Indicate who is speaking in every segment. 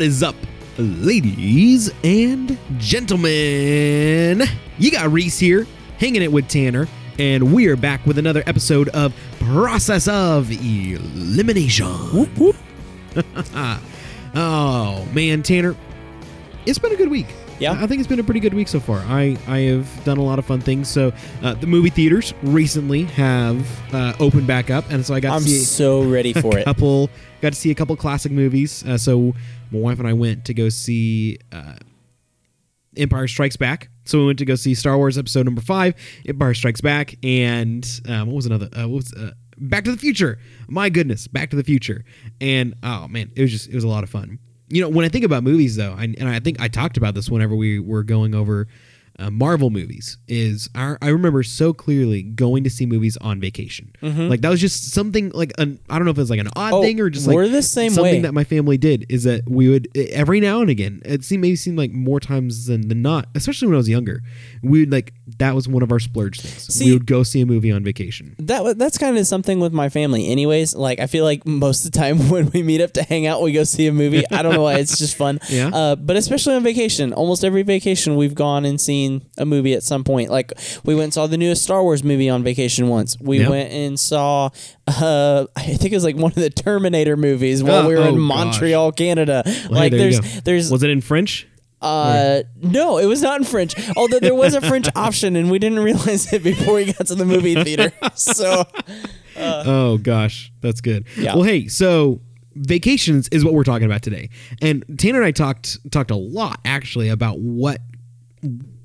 Speaker 1: What is up, ladies and gentlemen? You got Reece here, hanging it with Tanner, and we are back with another episode of Process of Elimination.
Speaker 2: Whoop, whoop.
Speaker 1: oh man, Tanner, it's been a good week.
Speaker 2: Yeah.
Speaker 1: I think it's been a pretty good week so far. I, I have done a lot of fun things. So uh, the movie theaters recently have uh, opened back up, and so I got
Speaker 2: I'm
Speaker 1: to see
Speaker 2: so ready for
Speaker 1: a
Speaker 2: it.
Speaker 1: couple got to see a couple classic movies. Uh, so my wife and I went to go see uh, Empire Strikes Back. So we went to go see Star Wars Episode Number Five, Empire Strikes Back, and um, what was another? Uh, what was uh, Back to the Future? My goodness, Back to the Future! And oh man, it was just it was a lot of fun. You know, when I think about movies, though, I, and I think I talked about this whenever we were going over uh, Marvel movies, is I, I remember so clearly going to see movies on vacation. Like that was just something like an I don't know if it was like an odd
Speaker 2: Mm-hmm. Oh,
Speaker 1: thing or just like
Speaker 2: we're the same
Speaker 1: something
Speaker 2: way.
Speaker 1: that my family did is that we would every now and again it seemed maybe seemed like more times than, than not especially when i was younger we would like that was one of our splurge things
Speaker 2: See-
Speaker 1: we would go see a movie on vacation
Speaker 2: That that's kind of something with my family, anyways. Like I feel like most of the time when we meet up to hang out, we go see a movie. I don't know why it's just fun.
Speaker 1: Yeah.
Speaker 2: Uh, but especially on vacation, almost every vacation we've gone and seen a movie at some point. Like we went and saw the newest Star Wars movie on vacation once. We
Speaker 1: Yeah.
Speaker 2: went and saw. Uh, I think it was like one of the Terminator movies while
Speaker 1: Oh,
Speaker 2: we were
Speaker 1: oh,
Speaker 2: in
Speaker 1: gosh.
Speaker 2: Montreal, Canada.
Speaker 1: Well, hey,
Speaker 2: like
Speaker 1: there
Speaker 2: there's there's
Speaker 1: was it in french
Speaker 2: Uh, no, it was not in French. Although there was a French option, and we didn't realize it before we got to the movie theater. So
Speaker 1: oh gosh that's good
Speaker 2: Yeah.
Speaker 1: well hey so vacations is what we're talking about today and tanner and i talked talked a lot actually about what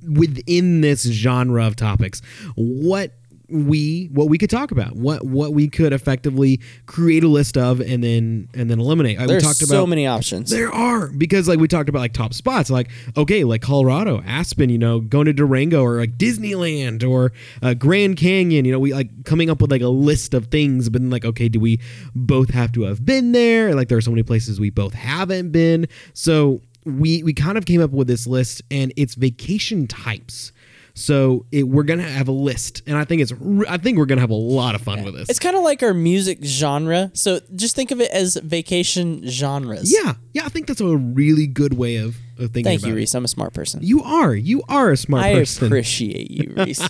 Speaker 1: within this genre of topics what we what we could talk about what what we could effectively create a list of and then and then eliminate. We
Speaker 2: there's
Speaker 1: talked
Speaker 2: so
Speaker 1: about
Speaker 2: many options.
Speaker 1: there are because like we talked about like top spots. Like okay like colorado aspen you know going to durango or like disneyland or uh, grand canyon you know we like coming up with like a list of things but then like okay do we both have to have been there? Like there are so many places we both haven't been. So we we kind of came up with this list and it's vacation types so it, we're gonna have a list and i think it's i think we're gonna have a lot of fun with this
Speaker 2: It's kind of like our music genre. So just think of it as vacation genres.
Speaker 1: yeah yeah i think that's a really good way of, of thinking
Speaker 2: Thank you,
Speaker 1: it.
Speaker 2: Reece. I'm a smart person.
Speaker 1: You are. You are a smart
Speaker 2: I
Speaker 1: person.
Speaker 2: I appreciate you, Reece.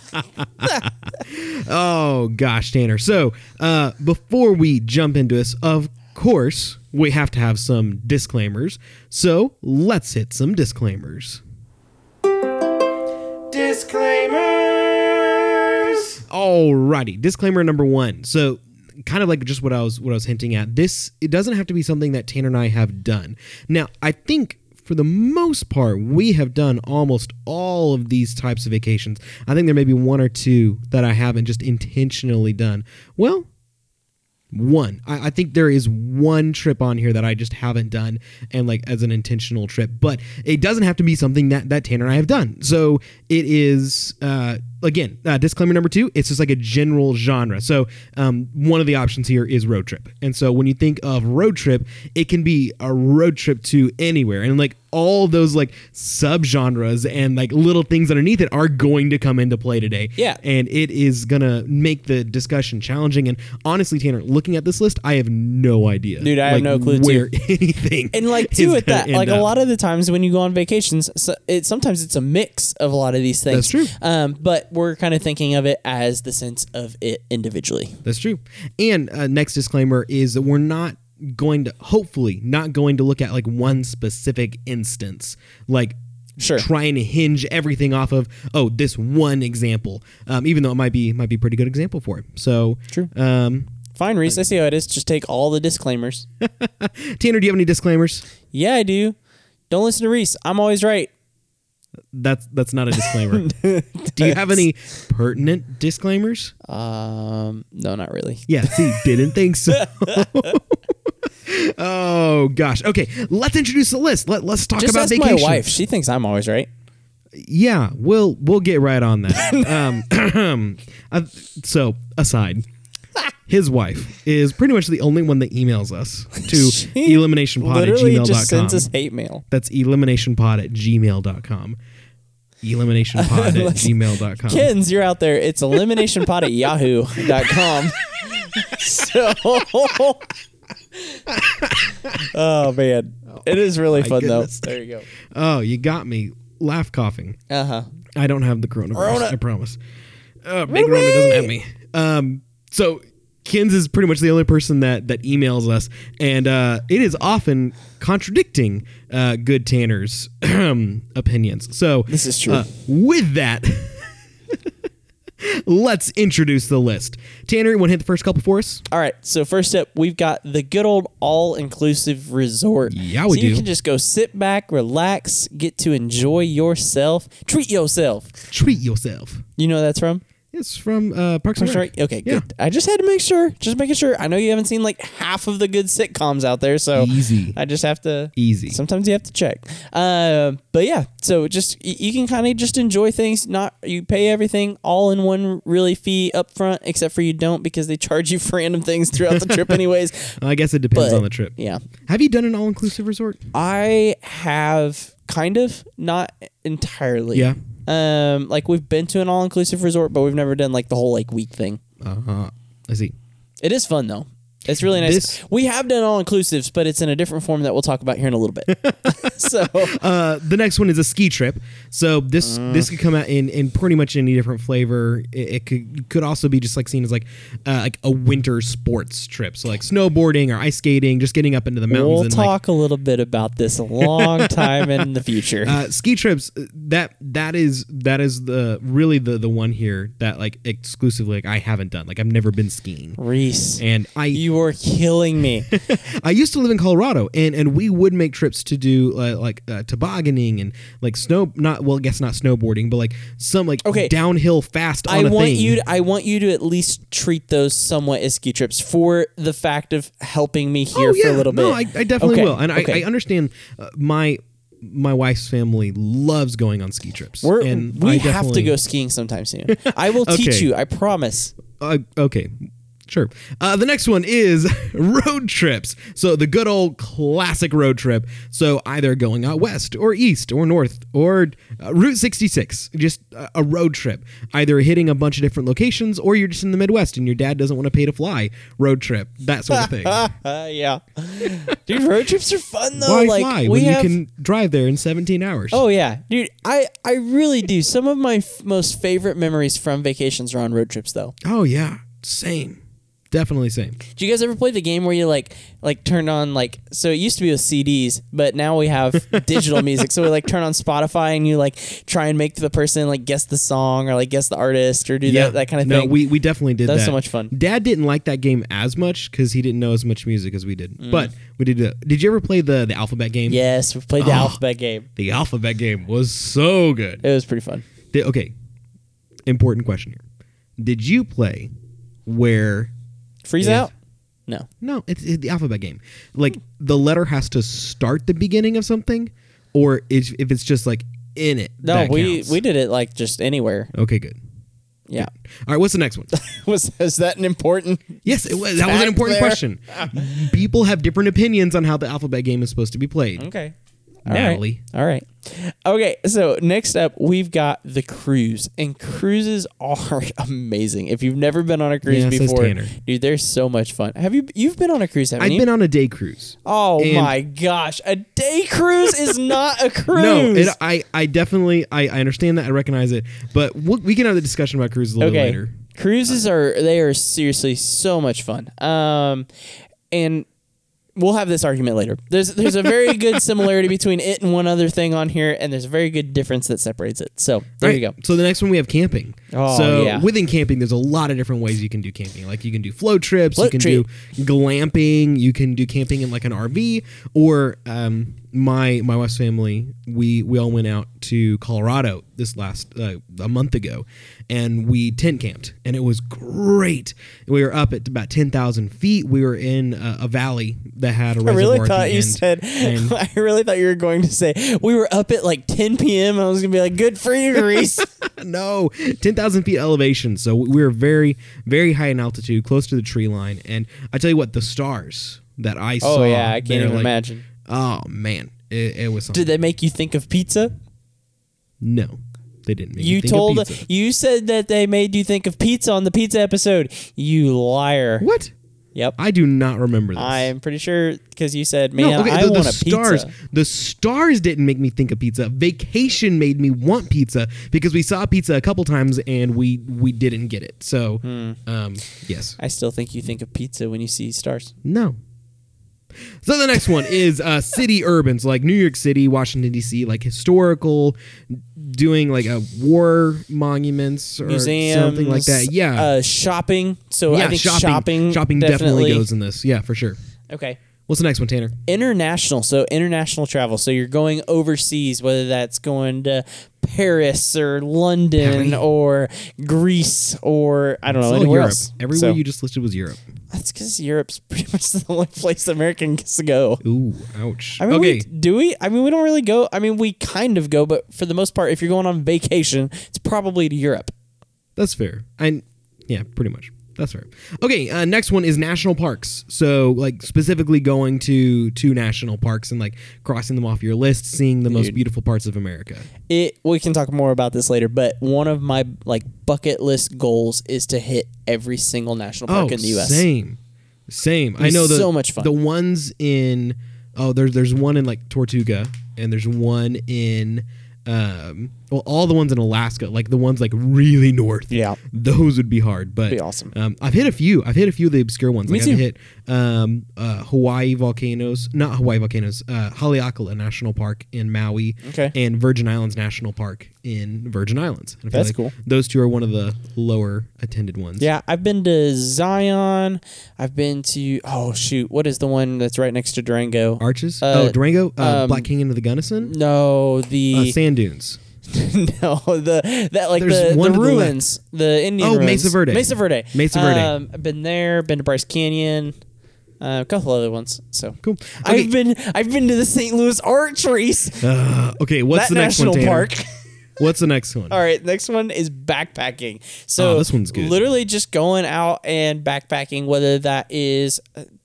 Speaker 1: oh gosh, Tanner. So uh, before we jump into this, of course, we have to have some disclaimers. So let's hit some disclaimers. Disclaimers. Alrighty, disclaimer number one. So kind of like just what I was what I was hinting at. This it doesn't have to be something that Tanner and I have done. Now, I think for the most part, we have done almost all of these types of vacations. I think there may be one or two that I haven't just intentionally done. Well, one. I, I think there is one trip on here that I just haven't done and like as an intentional trip, but it doesn't have to be something that, that Tanner and I have done. So it is, uh, again, uh, disclaimer number two, it's just like a general genre. So um, one of the options here is road trip. And so when you think of road trip, it can be a road trip to anywhere. And like all those like subgenres and like little things underneath it are going to come into play today.
Speaker 2: Yeah.
Speaker 1: And it is gonna make the discussion challenging. And honestly, Tanner, looking at this list, I have no idea.
Speaker 2: Dude, I have no clue,
Speaker 1: where anything.
Speaker 2: and like too with that like a lot of the times when you go on vacations so it sometimes it's a mix of a lot of these things
Speaker 1: That's true.
Speaker 2: um but we're kind of thinking of it as the sense of it individually
Speaker 1: That's true. And uh, next disclaimer is that we're not going to, hopefully, not going to look at like one specific instance, like
Speaker 2: Sure.
Speaker 1: trying to hinge everything off of oh this one example, um, even though it might be might be a pretty good example for it. So
Speaker 2: True.
Speaker 1: Um,
Speaker 2: fine reece i see how it is just take all the disclaimers
Speaker 1: Tanner, do you have any disclaimers?
Speaker 2: yeah i do don't listen to reece i'm always right
Speaker 1: That's that's not a disclaimer. do you have any pertinent disclaimers?
Speaker 2: um no not really
Speaker 1: Yeah, see, didn't think so. oh gosh. Okay, let's introduce the list. Let, let's talk
Speaker 2: just
Speaker 1: about
Speaker 2: ask
Speaker 1: vacation.
Speaker 2: my wife she thinks i'm always right
Speaker 1: Yeah, we'll we'll get right on that. um, uh, so aside, his wife is pretty much the only one that emails us to eliminationpod at
Speaker 2: literally just sends us hate mail
Speaker 1: That's eliminationpod at gmail.com. Eliminationpod at gmail.com.
Speaker 2: Kids, you're out there. It's eliminationpod at yahoo.com. so Oh man, it is really
Speaker 1: my
Speaker 2: fun
Speaker 1: goodness.
Speaker 2: though. There you go.
Speaker 1: Oh, you got me. Laugh coughing.
Speaker 2: Uh huh.
Speaker 1: I don't have the coronavirus.
Speaker 2: Rona.
Speaker 1: I promise. Uh, Big Rona doesn't have me. Um, so Kins is pretty much the only person that that emails us, and uh, it is often contradicting uh, good Tanner's opinions. So
Speaker 2: This is true.
Speaker 1: uh, with that, let's introduce the list. Tanner, you want to hit the first couple for us?
Speaker 2: All right. So first up, we've got the good old all-inclusive resort.
Speaker 1: Yeah, we
Speaker 2: so You can just go sit back, relax, get to enjoy yourself, treat yourself.
Speaker 1: Treat yourself.
Speaker 2: You know that's from?
Speaker 1: It's from uh, Parks and Rec.
Speaker 2: Okay,
Speaker 1: Yeah.
Speaker 2: good. I just had to make sure. Just making sure. I know you haven't seen like half of the good sitcoms out there, so
Speaker 1: Easy.
Speaker 2: I just have to.
Speaker 1: Easy.
Speaker 2: Sometimes you have to check. Uh, but yeah, so just y- you can kind of just enjoy things. Not you pay everything all in one really fee up front, except for you don't because they charge you for random things throughout the trip anyways.
Speaker 1: I guess it depends
Speaker 2: But-
Speaker 1: on the trip.
Speaker 2: Yeah,
Speaker 1: Have you done an all-inclusive resort?
Speaker 2: I have kind of not entirely.
Speaker 1: Yeah.
Speaker 2: Um, like we've been to an all inclusive resort, but we've never done like the whole like week thing.
Speaker 1: Uh huh. I see.
Speaker 2: It is fun though. It's really nice.
Speaker 1: This-
Speaker 2: we have done all inclusives, but it's in a different form that we'll talk about here in a little bit. so
Speaker 1: Uh, the next one is a ski trip. So this
Speaker 2: Mm.
Speaker 1: this could come out in, in pretty much any different flavor. It, it could could also be just like seen as like uh, like a winter sports trip. So like snowboarding or ice skating, just getting up into the mountains
Speaker 2: we'll
Speaker 1: and like
Speaker 2: talk a little bit about this a long time in the future.
Speaker 1: uh, ski trips. uh, That that is that is the really the the one here that like exclusively like I haven't done. Like I've never been skiing,
Speaker 2: Reece,
Speaker 1: and I
Speaker 2: you are killing me.
Speaker 1: I used to live in Colorado, and and we would make trips to do uh, like uh, tobogganing and like snow. Not well, I guess not snowboarding, but like some like
Speaker 2: Okay.
Speaker 1: downhill fast.
Speaker 2: I want
Speaker 1: thing.
Speaker 2: you. To, I want you to at least treat those somewhat as ski trips for the fact of helping me here
Speaker 1: oh,
Speaker 2: for a little
Speaker 1: no,
Speaker 2: bit.
Speaker 1: I, I definitely
Speaker 2: Okay,
Speaker 1: will, and
Speaker 2: okay.
Speaker 1: I, I understand. Uh, my my wife's family loves going on ski trips,
Speaker 2: We're,
Speaker 1: and
Speaker 2: we have to go skiing sometime soon. I will teach
Speaker 1: Okay.
Speaker 2: you. I promise.
Speaker 1: Uh, okay. Sure. Uh, the next one is road trips. So the good old classic road trip. So either going out west or east or north or uh, Route 66, just a, a road trip. Either hitting a bunch of different locations or you're just in the Midwest and your dad doesn't want to pay to fly. Road trip, that sort of thing.
Speaker 2: Yeah, dude, road trips are fun though.
Speaker 1: Why
Speaker 2: like
Speaker 1: fly
Speaker 2: we
Speaker 1: when
Speaker 2: have.
Speaker 1: you can drive there in 17 hours?
Speaker 2: Oh yeah, dude. I I really do. Some of my f- most favorite memories from vacations are on road trips though.
Speaker 1: Oh yeah, same. Definitely same.
Speaker 2: Do you guys ever play the game where you like like turn on like so it used to be with CDs, but now we have digital music. So we like turn on Spotify and you like try and make the person like guess the song or like guess the artist or do that that kind of
Speaker 1: no,
Speaker 2: thing.
Speaker 1: No, we, we definitely did
Speaker 2: That was
Speaker 1: that.
Speaker 2: so much fun.
Speaker 1: Dad didn't like that game as much because he didn't know as much music as we did.
Speaker 2: Mm.
Speaker 1: But we did. that. Did you ever play the the alphabet game?
Speaker 2: yes, we played the
Speaker 1: Oh.
Speaker 2: alphabet game.
Speaker 1: The alphabet game was so good.
Speaker 2: It was pretty fun.
Speaker 1: Did- okay, important question here. Did you play where?
Speaker 2: Freeze
Speaker 1: If-
Speaker 2: out? No.
Speaker 1: No, it's, it's the alphabet game. Like the letter has to start the beginning of something, or if, if it's just like in it.
Speaker 2: No, we
Speaker 1: counts.
Speaker 2: we did it like just anywhere.
Speaker 1: Okay, good.
Speaker 2: Yeah.
Speaker 1: All right, what's the next one?
Speaker 2: was is that an important?
Speaker 1: Yes, it was. That was an important
Speaker 2: there.
Speaker 1: question. People have different opinions on how the alphabet game is supposed to be played.
Speaker 2: Okay. All right. All right. Okay, so next up we've got the cruise. And cruises are amazing. If you've never been on a cruise
Speaker 1: Yeah,
Speaker 2: before, dude, they're so much fun. Have you you've been on a cruise, haven't
Speaker 1: I've
Speaker 2: you?
Speaker 1: been on a day cruise.
Speaker 2: oh
Speaker 1: and-
Speaker 2: my gosh. A day cruise is not a cruise.
Speaker 1: No, it, I, I definitely I, I understand that I recognize it, but we'll, we can have the discussion about cruises a little
Speaker 2: okay.
Speaker 1: later.
Speaker 2: Cruises are they are seriously so much fun. Um and we'll have this argument later. There's there's a very good similarity between it and one other thing on here and there's a very good difference that separates it. So, there you go.
Speaker 1: So the next one we have camping.
Speaker 2: Oh,
Speaker 1: so
Speaker 2: yeah.
Speaker 1: within camping, there's a lot of different ways you can do camping. Like you can do float trips,
Speaker 2: Float
Speaker 1: you can
Speaker 2: trip.
Speaker 1: do glamping, you can do camping in like an RV, or um, my my wife's family we we all went out to Colorado this last uh, a month ago, and we tent camped, and it was great. We were up at about ten thousand feet. We were in a, a valley that had a
Speaker 2: I really thought you
Speaker 1: end,
Speaker 2: said. I really thought you were going to say we were up at like 10 p.m. I was gonna be like, "Good for you, Reece."
Speaker 1: no, 10,000 feet elevation. So we were very, very high in altitude, close to the tree line. And I tell you what, the stars that I oh, saw.
Speaker 2: oh yeah, I can't even
Speaker 1: like-
Speaker 2: imagine.
Speaker 1: Oh, man. It, it was something.
Speaker 2: Did they make you think of pizza?
Speaker 1: no, they didn't.
Speaker 2: You
Speaker 1: think of
Speaker 2: told
Speaker 1: pizza.
Speaker 2: you said that they made you think of pizza on the pizza episode. You liar.
Speaker 1: What?
Speaker 2: Yep.
Speaker 1: I do not remember this.
Speaker 2: I'm pretty sure because you said, "Man,
Speaker 1: no, okay,
Speaker 2: I
Speaker 1: the, the
Speaker 2: want a
Speaker 1: stars.
Speaker 2: pizza."
Speaker 1: The stars didn't make me think of pizza. Vacation made me want pizza because we saw pizza a couple times and we we didn't get it. So,
Speaker 2: Hmm.
Speaker 1: um, yes,
Speaker 2: I still think you think of pizza when you see stars.
Speaker 1: no. So the next one is uh, city urban, so like New York City, Washington D.C., like historical, doing like a war monuments or
Speaker 2: Museums,
Speaker 1: something like that. Yeah,
Speaker 2: Uh, shopping. So
Speaker 1: yeah.
Speaker 2: I think
Speaker 1: shopping,
Speaker 2: shopping,
Speaker 1: shopping definitely goes in this. Yeah, for sure.
Speaker 2: Okay.
Speaker 1: What's the next one, Tanner?
Speaker 2: International. So international travel. So you're going overseas, whether that's going to Paris or London
Speaker 1: Paris.
Speaker 2: or Greece or I don't know
Speaker 1: It's all
Speaker 2: anywhere
Speaker 1: Europe.
Speaker 2: else.
Speaker 1: Everywhere
Speaker 2: So-
Speaker 1: you just listed was Europe.
Speaker 2: That's because Europe's pretty much the only place Americans go.
Speaker 1: Ooh, ouch.
Speaker 2: I mean,
Speaker 1: okay,
Speaker 2: we, do we? I mean, we don't really go. I mean, we kind of go, but for the most part, if you're going on vacation, it's probably to Europe.
Speaker 1: That's fair. And yeah, pretty much. That's fair. Okay, uh, next one is national parks. So like specifically going to to national parks and like crossing them off your list, seeing the most
Speaker 2: Dude.
Speaker 1: beautiful parts of America.
Speaker 2: It. We can talk more about this later, but one of my like bucket list goals is to hit every single national park in the U.S.
Speaker 1: Oh, same, same. I know the
Speaker 2: so much fun.
Speaker 1: the ones in oh there's there's one in like Tortuga and there's one in um well all the ones in Alaska like the ones like really north
Speaker 2: Yeah.
Speaker 1: those would be hard but
Speaker 2: Be awesome.
Speaker 1: um, I've hit a few I've hit a few of the obscure ones
Speaker 2: Me
Speaker 1: like
Speaker 2: too.
Speaker 1: I've hit um uh Hawaii volcanoes not Hawaii volcanoes uh Haleakala National Park in Maui
Speaker 2: Okay.
Speaker 1: and Virgin Islands National Park in Virgin Islands
Speaker 2: That's
Speaker 1: like
Speaker 2: cool.
Speaker 1: those two are one of the lower attended ones
Speaker 2: Yeah, I've been to Zion. I've been to oh shoot, what is the one that's right next to Durango?
Speaker 1: Arches
Speaker 2: Uh,
Speaker 1: oh Durango uh,
Speaker 2: um,
Speaker 1: Black Canyon of the Gunnison
Speaker 2: No,
Speaker 1: uh,
Speaker 2: the
Speaker 1: sand dunes.
Speaker 2: no the that like
Speaker 1: There's
Speaker 2: the,
Speaker 1: one
Speaker 2: the
Speaker 1: to the
Speaker 2: ruins, the Indian
Speaker 1: Oh,
Speaker 2: ruins.
Speaker 1: Mesa Verde.
Speaker 2: Mesa Verde.
Speaker 1: Mesa Verde.
Speaker 2: Um, I've been there. Been to Bryce Canyon. Uh, a couple other ones. So
Speaker 1: Cool. Okay.
Speaker 2: I've been I've been to the St. Louis Archeries.
Speaker 1: Uh, okay. What's
Speaker 2: that
Speaker 1: the next
Speaker 2: national
Speaker 1: one,
Speaker 2: park.
Speaker 1: What's the next one?
Speaker 2: All right, next one is backpacking. So
Speaker 1: Oh, this one's good.
Speaker 2: Literally just going out and backpacking, whether that is,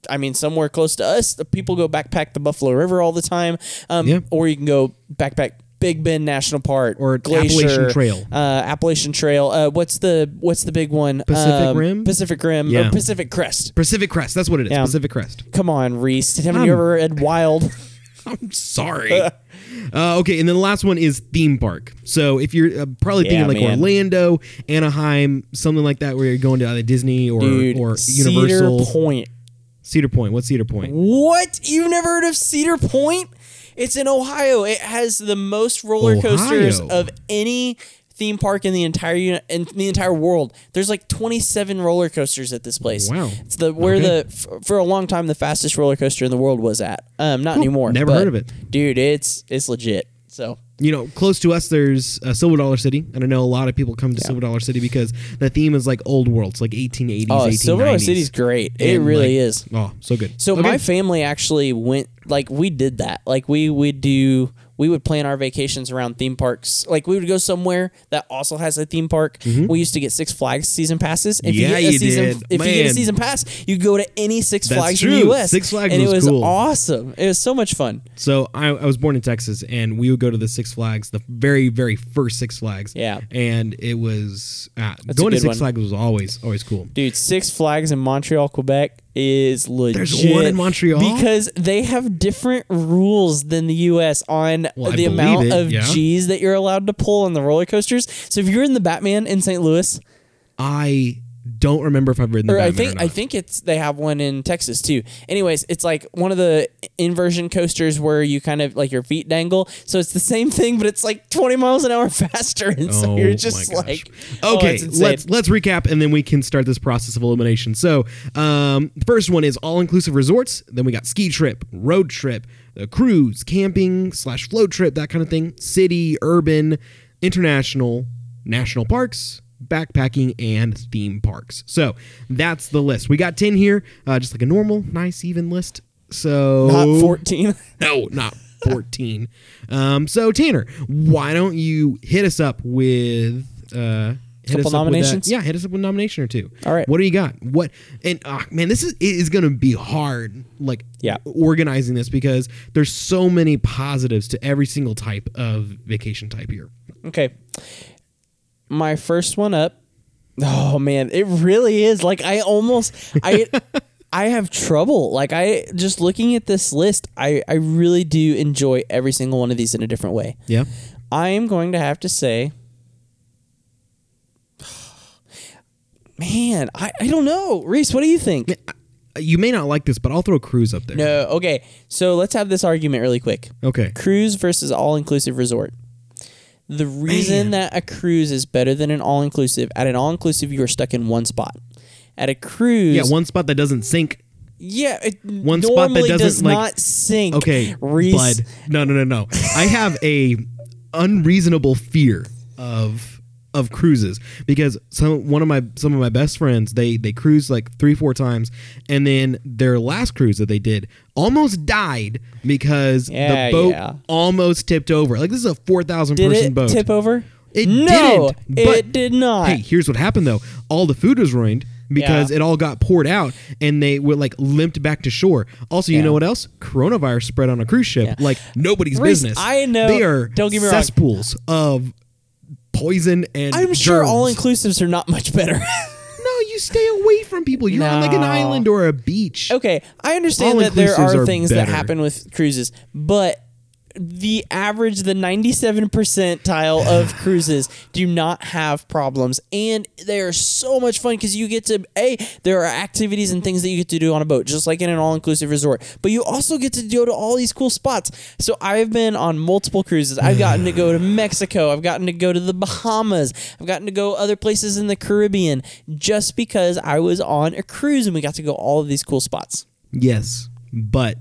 Speaker 2: I mean, somewhere close to us. The people go backpack the Buffalo River all the time, um,
Speaker 1: Yeah.
Speaker 2: or you can go backpack Big Bend National Park
Speaker 1: Or
Speaker 2: Glacier,
Speaker 1: Appalachian Trail.
Speaker 2: uh, Appalachian Trail. Uh, what's the what's the big one?
Speaker 1: Pacific
Speaker 2: Um,
Speaker 1: Rim?
Speaker 2: Pacific Rim.
Speaker 1: Yeah.
Speaker 2: Or Pacific Crest.
Speaker 1: Pacific Crest. That's what it is.
Speaker 2: Yeah.
Speaker 1: Pacific Crest.
Speaker 2: Come on, Reece. Haven't
Speaker 1: Um,
Speaker 2: you ever read Wild?
Speaker 1: I'm sorry. uh, okay, and then the last one is theme park. So if you're uh, probably
Speaker 2: Yeah,
Speaker 1: thinking like
Speaker 2: man.
Speaker 1: Orlando, Anaheim, something like that, where you're going to either Disney or
Speaker 2: Dude,
Speaker 1: or Universal.
Speaker 2: Cedar Point.
Speaker 1: Cedar Point. What's Cedar Point?
Speaker 2: What? You've never heard of Cedar Point? It's in Ohio. It has the most roller coasters
Speaker 1: Ohio.
Speaker 2: of any theme park in the entire uni- in the entire world. There's like 27 roller coasters at this place.
Speaker 1: Wow.
Speaker 2: It's the where
Speaker 1: Okay.
Speaker 2: the f- for a long time the fastest roller coaster in the world was at. Um, not anymore.
Speaker 1: Never heard of it.
Speaker 2: dude. It's it's legit. So
Speaker 1: You know, close to us, there's uh, Silver Dollar City, and I know a lot of people come to Silver Dollar City because the theme is like old world. It's like 1880s,
Speaker 2: oh,
Speaker 1: 1890s.
Speaker 2: Silver Dollar City's great. It
Speaker 1: And,
Speaker 2: really
Speaker 1: like,
Speaker 2: is.
Speaker 1: Oh, so good.
Speaker 2: So
Speaker 1: Okay.
Speaker 2: my family actually went like we did that. Like we would do we would plan our vacations around theme parks. Like we would go somewhere that also has a theme park. We used to get Six Flags season passes. If
Speaker 1: Mm-hmm. Yeah,
Speaker 2: you get a
Speaker 1: you
Speaker 2: season
Speaker 1: did.
Speaker 2: if you get a season pass, you go to any Six
Speaker 1: That's
Speaker 2: Flags in the US.
Speaker 1: Six Flags
Speaker 2: and
Speaker 1: was
Speaker 2: it was
Speaker 1: cool.
Speaker 2: awesome. It was so much fun.
Speaker 1: So I, I was born in Texas, and we would go to the Six Flags, the very, very first Six Flags.
Speaker 2: Yeah.
Speaker 1: and it was uh,
Speaker 2: a
Speaker 1: going to Six
Speaker 2: one.
Speaker 1: Flags was always always cool.
Speaker 2: Dude, Six Flags in Montreal, Quebec is legit.
Speaker 1: There's one in Montreal?
Speaker 2: because they have different rules than the U.S. on
Speaker 1: Well,
Speaker 2: the amount
Speaker 1: it,
Speaker 2: of
Speaker 1: yeah.
Speaker 2: G's that you're allowed to pull on the roller coasters. So if you're in the Batman in St. Louis,
Speaker 1: I don't remember if I've ridden the
Speaker 2: or I think
Speaker 1: or
Speaker 2: I think it's they have one in Texas too. Anyways, it's like one of the inversion coasters where you kind of like your feet dangle. So it's the same thing, but it's like 20 miles an hour faster, and so
Speaker 1: Oh
Speaker 2: you're just like, oh,
Speaker 1: okay,
Speaker 2: insane.
Speaker 1: let's let's recap and then we can start this process of elimination. So, um, the first one is all inclusive resorts. Then we got ski trip, road trip, a cruise, camping slash float trip, that kind of thing. City, urban, international, national parks. Backpacking and theme parks. So that's the list. We got 10 here, uh, just like a normal, nice, even list. So
Speaker 2: not 14.
Speaker 1: no, not 14. um, so Tanner, why don't you hit us up with uh hit
Speaker 2: Couple
Speaker 1: us up with that-
Speaker 2: nominations?
Speaker 1: yeah, hit us up with a nomination or two.
Speaker 2: All right.
Speaker 1: What do you got? What and uh, man, this is it is gonna be hard, like
Speaker 2: Yeah.
Speaker 1: organizing this because there's so many positives to every single type of vacation type here.
Speaker 2: Okay. My first one up. Oh man, it really is. Like I almost I I have trouble. Like I just looking at this list, I I really do enjoy every single one of these in a different way.
Speaker 1: Yeah.
Speaker 2: I am going to have to say, man, I, I don't know. Reese, what do you think?
Speaker 1: You may not like this, but I'll throw cruise up there.
Speaker 2: No, okay. So let's have this argument really quick.
Speaker 1: Okay.
Speaker 2: Cruise versus all inclusive resort. The reason
Speaker 1: Man.
Speaker 2: that a cruise is better than an all inclusive, at an all inclusive, you are stuck in one spot. At a cruise,
Speaker 1: Yeah, one spot that doesn't sink.
Speaker 2: yeah, it
Speaker 1: One spot that doesn't,
Speaker 2: does
Speaker 1: like-
Speaker 2: not sink.
Speaker 1: Okay,
Speaker 2: Reece.
Speaker 1: bud. No, no, no, no. I have a unreasonable fear of of cruises because some one of my some of my best friends they they cruised like three four times and then their last cruise that they did almost died because
Speaker 2: Yeah,
Speaker 1: the boat
Speaker 2: yeah.
Speaker 1: almost tipped over. Like this is a four thousand person
Speaker 2: it
Speaker 1: boat.
Speaker 2: tip over?
Speaker 1: It
Speaker 2: no,
Speaker 1: didn't, but-
Speaker 2: it did not.
Speaker 1: Hey, here's what happened though. All the food was ruined because
Speaker 2: Yeah.
Speaker 1: it all got poured out and they were like limped back to shore. Also, you
Speaker 2: Yeah.
Speaker 1: know what else? Coronavirus spread on a cruise ship
Speaker 2: Yeah.
Speaker 1: like nobody's
Speaker 2: Reece,
Speaker 1: business.
Speaker 2: I know-
Speaker 1: They are
Speaker 2: don't get me wrong.
Speaker 1: cesspools of poison and
Speaker 2: I'm sure
Speaker 1: germs.
Speaker 2: all inclusives are not much better.
Speaker 1: No, you stay away from people. You're on like an
Speaker 2: No.
Speaker 1: island or a beach.
Speaker 2: okay, I understand that there
Speaker 1: All-inclusives
Speaker 2: are
Speaker 1: are
Speaker 2: things that
Speaker 1: better.
Speaker 2: happen with cruises, but the average, the 97 percentile of cruises do not have problems, and they are so much fun because you get to a there are activities and things that you get to do on a boat, just like in an all-inclusive resort. But you also get to go to all these cool spots. So I've been on multiple cruises. I've gotten to go to Mexico. I've gotten to go to the Bahamas. I've gotten to go other places in the Caribbean just because I was on a cruise and we got to go all of these cool spots.
Speaker 1: Yes, but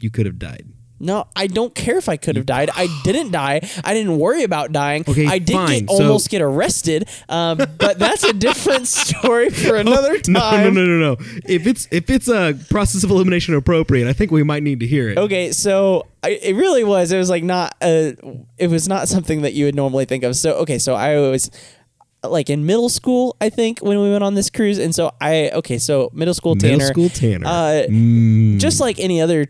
Speaker 1: you could have died.
Speaker 2: No, I don't care if I could have died. I didn't die. I didn't worry about dying.
Speaker 1: Okay,
Speaker 2: I did
Speaker 1: fine.
Speaker 2: get
Speaker 1: So-
Speaker 2: almost get arrested, um, but that's a different story for another time.
Speaker 1: no, no, no, no. no. If it's if it's a process of elimination appropriate, I think we might need to hear it.
Speaker 2: Okay, so I, it really was. It was like not a. It was not something that you would normally think of. So okay, so I was like in middle school, I think, when we went on this cruise, and so I okay, so middle school Tanner,
Speaker 1: Middle school Tanner.
Speaker 2: uh,
Speaker 1: Mm.
Speaker 2: just like any other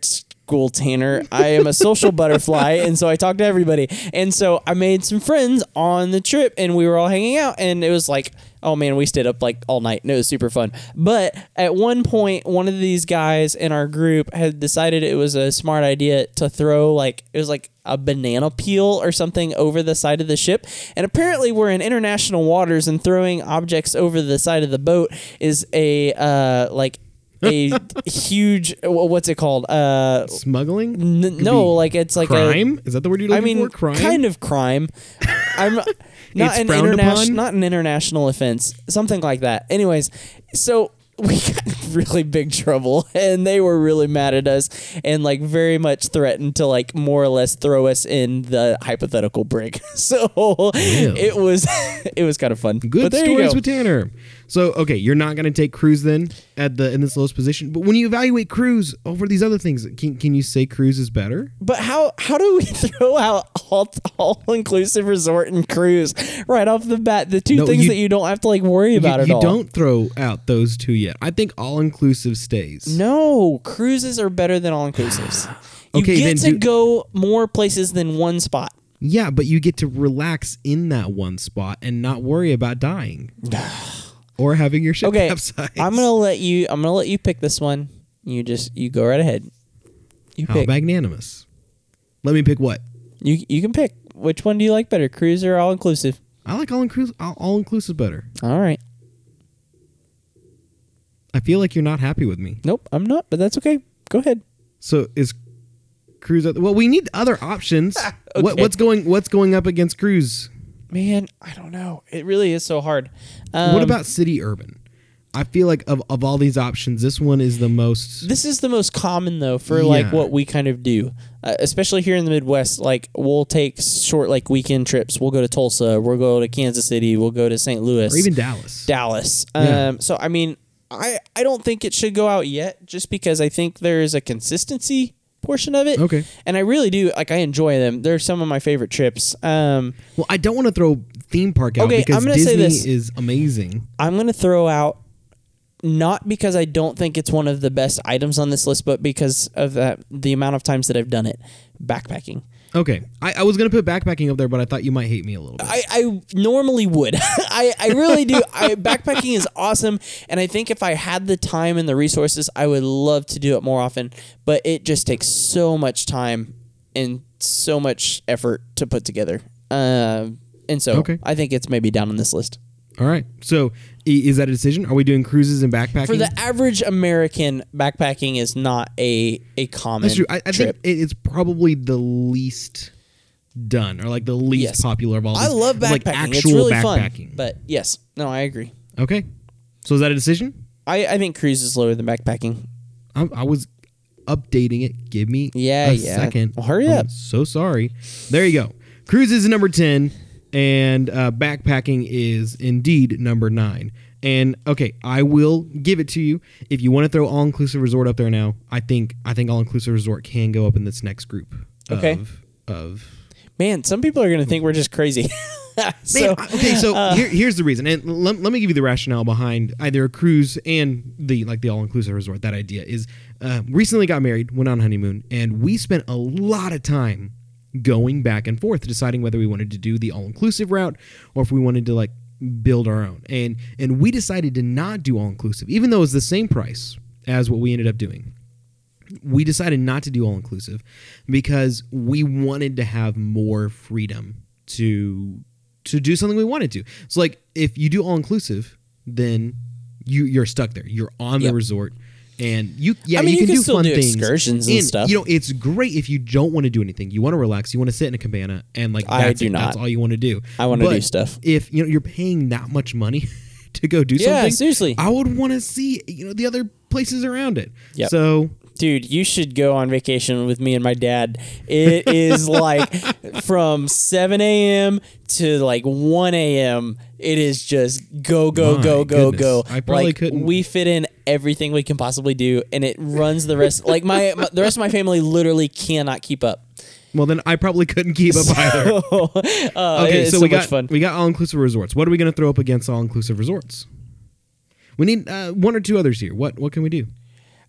Speaker 2: school Tanner, I am a social butterfly, and so I talk to everybody. And so I made some friends on the trip, and we were all hanging out, and it was like, oh man, we stayed up like all night, and it was super fun. But at one point, one of these guys in our group had decided it was a smart idea to throw like it was like a banana peel or something over the side of the ship. And apparently, we're in international waters, and throwing objects over the side of the boat is a uh, like a huge wh- what's it called? Uh,
Speaker 1: Smuggling?
Speaker 2: n- no, like it's like a
Speaker 1: crime? Is that the word you're
Speaker 2: a. I
Speaker 1: looking
Speaker 2: mean,
Speaker 1: for? Crime?
Speaker 2: kind of crime. I'm not
Speaker 1: It's
Speaker 2: an international, not an international offense, something like that. Anyways, so we got in really big trouble, and they were really mad at us, and like very much threatened to like more or less throw us in the hypothetical brig. So it was it was kind of fun.
Speaker 1: Good
Speaker 2: but there you
Speaker 1: stories
Speaker 2: go.
Speaker 1: with Tanner. So okay, you're not going to take cruise then at the in this lowest position. But when you evaluate cruise over these other things, can can you say cruise is better?
Speaker 2: But how how do we throw out all all inclusive resort and cruise right off the bat? The two
Speaker 1: No,
Speaker 2: things
Speaker 1: you-
Speaker 2: that you don't have to like worry about
Speaker 1: you
Speaker 2: at
Speaker 1: you
Speaker 2: all.
Speaker 1: don't throw out those two yet. I think all inclusive stays.
Speaker 2: No, cruises are better than all inclusives. You
Speaker 1: Okay,
Speaker 2: get to
Speaker 1: do-
Speaker 2: go more places than one spot.
Speaker 1: Yeah, but you get to relax in that one spot and not worry about dying or having your ship
Speaker 2: Okay. I'm gonna let you. I'm gonna let you pick this one. You just you go right ahead. You
Speaker 1: How
Speaker 2: pick.
Speaker 1: magnanimous. Let me pick what.
Speaker 2: You you can pick. Which one do you like better, cruise or all inclusive?
Speaker 1: I like all inclusive. All, inclusive better.
Speaker 2: All right.
Speaker 1: I feel like you're not happy with me.
Speaker 2: Nope, I'm not. But that's okay. Go ahead.
Speaker 1: So is Cruise? Well, we need other options. what, what's going What's going up against Cruise?
Speaker 2: Man, I don't know. It really is so hard. Um,
Speaker 1: what about City Urban? I feel like of, of all these options, this one is the most.
Speaker 2: This is the most common though for like what we kind of do, uh, especially here in the Midwest. Like we'll take short like weekend trips. We'll go to Tulsa. We'll go to Kansas City. We'll go to St. Louis
Speaker 1: Or even Dallas.
Speaker 2: Dallas.
Speaker 1: Yeah.
Speaker 2: Um, so I mean, I I don't think it should go out yet, just because I think there is a consistency portion of it.
Speaker 1: Okay.
Speaker 2: And I really do like. I enjoy them. They're some of my favorite trips. Um,
Speaker 1: Well, I don't want to throw theme park out
Speaker 2: Okay,
Speaker 1: because
Speaker 2: I'm gonna say
Speaker 1: Disney
Speaker 2: this.
Speaker 1: is amazing.
Speaker 2: I'm gonna throw out not because I don't think it's one of the best items on this list, but because of that the amount of times that I've done it. Backpacking.
Speaker 1: Okay, I, I was gonna put backpacking up there, but I thought you might hate me a little bit.
Speaker 2: I, I normally would. I, I really do. I, backpacking is awesome. And I think if I had the time and the resources, I would love to do it more often. But it just takes so much time and so much effort to put together. Uh, and so
Speaker 1: Okay.
Speaker 2: I think it's maybe down on this list.
Speaker 1: All right, so is that a decision? Are we doing cruises and backpacking?
Speaker 2: For the average American, backpacking is not a, a common
Speaker 1: That's true. I, I think
Speaker 2: trip.
Speaker 1: it- it's probably the least done, or like the least
Speaker 2: Yes.
Speaker 1: popular of all.
Speaker 2: I love backpacking.
Speaker 1: Like
Speaker 2: it's
Speaker 1: actual
Speaker 2: really
Speaker 1: backpacking.
Speaker 2: fun. But yes, no, I agree.
Speaker 1: okay, so is that a decision?
Speaker 2: I, I think cruise is lower than backpacking.
Speaker 1: I, I was updating it. Give me
Speaker 2: Yeah,
Speaker 1: a
Speaker 2: yeah.
Speaker 1: second.
Speaker 2: Well, hurry
Speaker 1: I'm
Speaker 2: up.
Speaker 1: so sorry. There you go. Cruises is number ten, and uh, backpacking is indeed number nine. And okay, I will give it to you. If you want to throw all inclusive resort up there now, I think I think all inclusive resort can go up in this next group.
Speaker 2: Okay.
Speaker 1: Of, of
Speaker 2: Man, some people are going to think we're just crazy. so,
Speaker 1: Man, okay, so
Speaker 2: uh,
Speaker 1: here, here's the reason, and let, let me give you the rationale behind either a cruise and the like the all inclusive resort. That idea is uh, recently got married, went on honeymoon, and we spent a lot of time going back and forth deciding whether we wanted to do the all inclusive route or if we wanted to like build our own. And and we decided to not do all inclusive, even though it was the same price as what we ended up doing we decided not to do all inclusive because we wanted to have more freedom to to do something we wanted to. So like if you do all inclusive, then you you're stuck there. You're on
Speaker 2: Yep.
Speaker 1: the resort and you yeah,
Speaker 2: I mean,
Speaker 1: you,
Speaker 2: you
Speaker 1: can,
Speaker 2: can
Speaker 1: do
Speaker 2: still
Speaker 1: fun
Speaker 2: do
Speaker 1: things
Speaker 2: excursions and stuff.
Speaker 1: You know, it's great if you don't want to do anything. You want to relax, you want to sit in a cabana and like
Speaker 2: I
Speaker 1: that's
Speaker 2: do
Speaker 1: it.
Speaker 2: not.
Speaker 1: That's all you want to do.
Speaker 2: I wanna do stuff.
Speaker 1: If you know you're paying that much money to go do
Speaker 2: Yeah,
Speaker 1: something,
Speaker 2: seriously.
Speaker 1: I would want to see you know the other places around it.
Speaker 2: Yep.
Speaker 1: So
Speaker 2: dude, you should go on vacation with me and my dad. It is like from 7 a.m. to like 1 a.m. It is just go, go,
Speaker 1: My
Speaker 2: go, go,
Speaker 1: goodness.
Speaker 2: go.
Speaker 1: I probably
Speaker 2: like,
Speaker 1: couldn't-
Speaker 2: We fit in everything we can possibly do, and it runs the rest. like my, my the rest of my family literally cannot keep up.
Speaker 1: Well, then I probably couldn't keep up either.
Speaker 2: Uh,
Speaker 1: Okay,
Speaker 2: it's
Speaker 1: so,
Speaker 2: so
Speaker 1: we
Speaker 2: much
Speaker 1: got
Speaker 2: fun.
Speaker 1: we got all inclusive resorts. What are we going to throw up against all inclusive resorts? We need uh, one or two others here. What what can we do?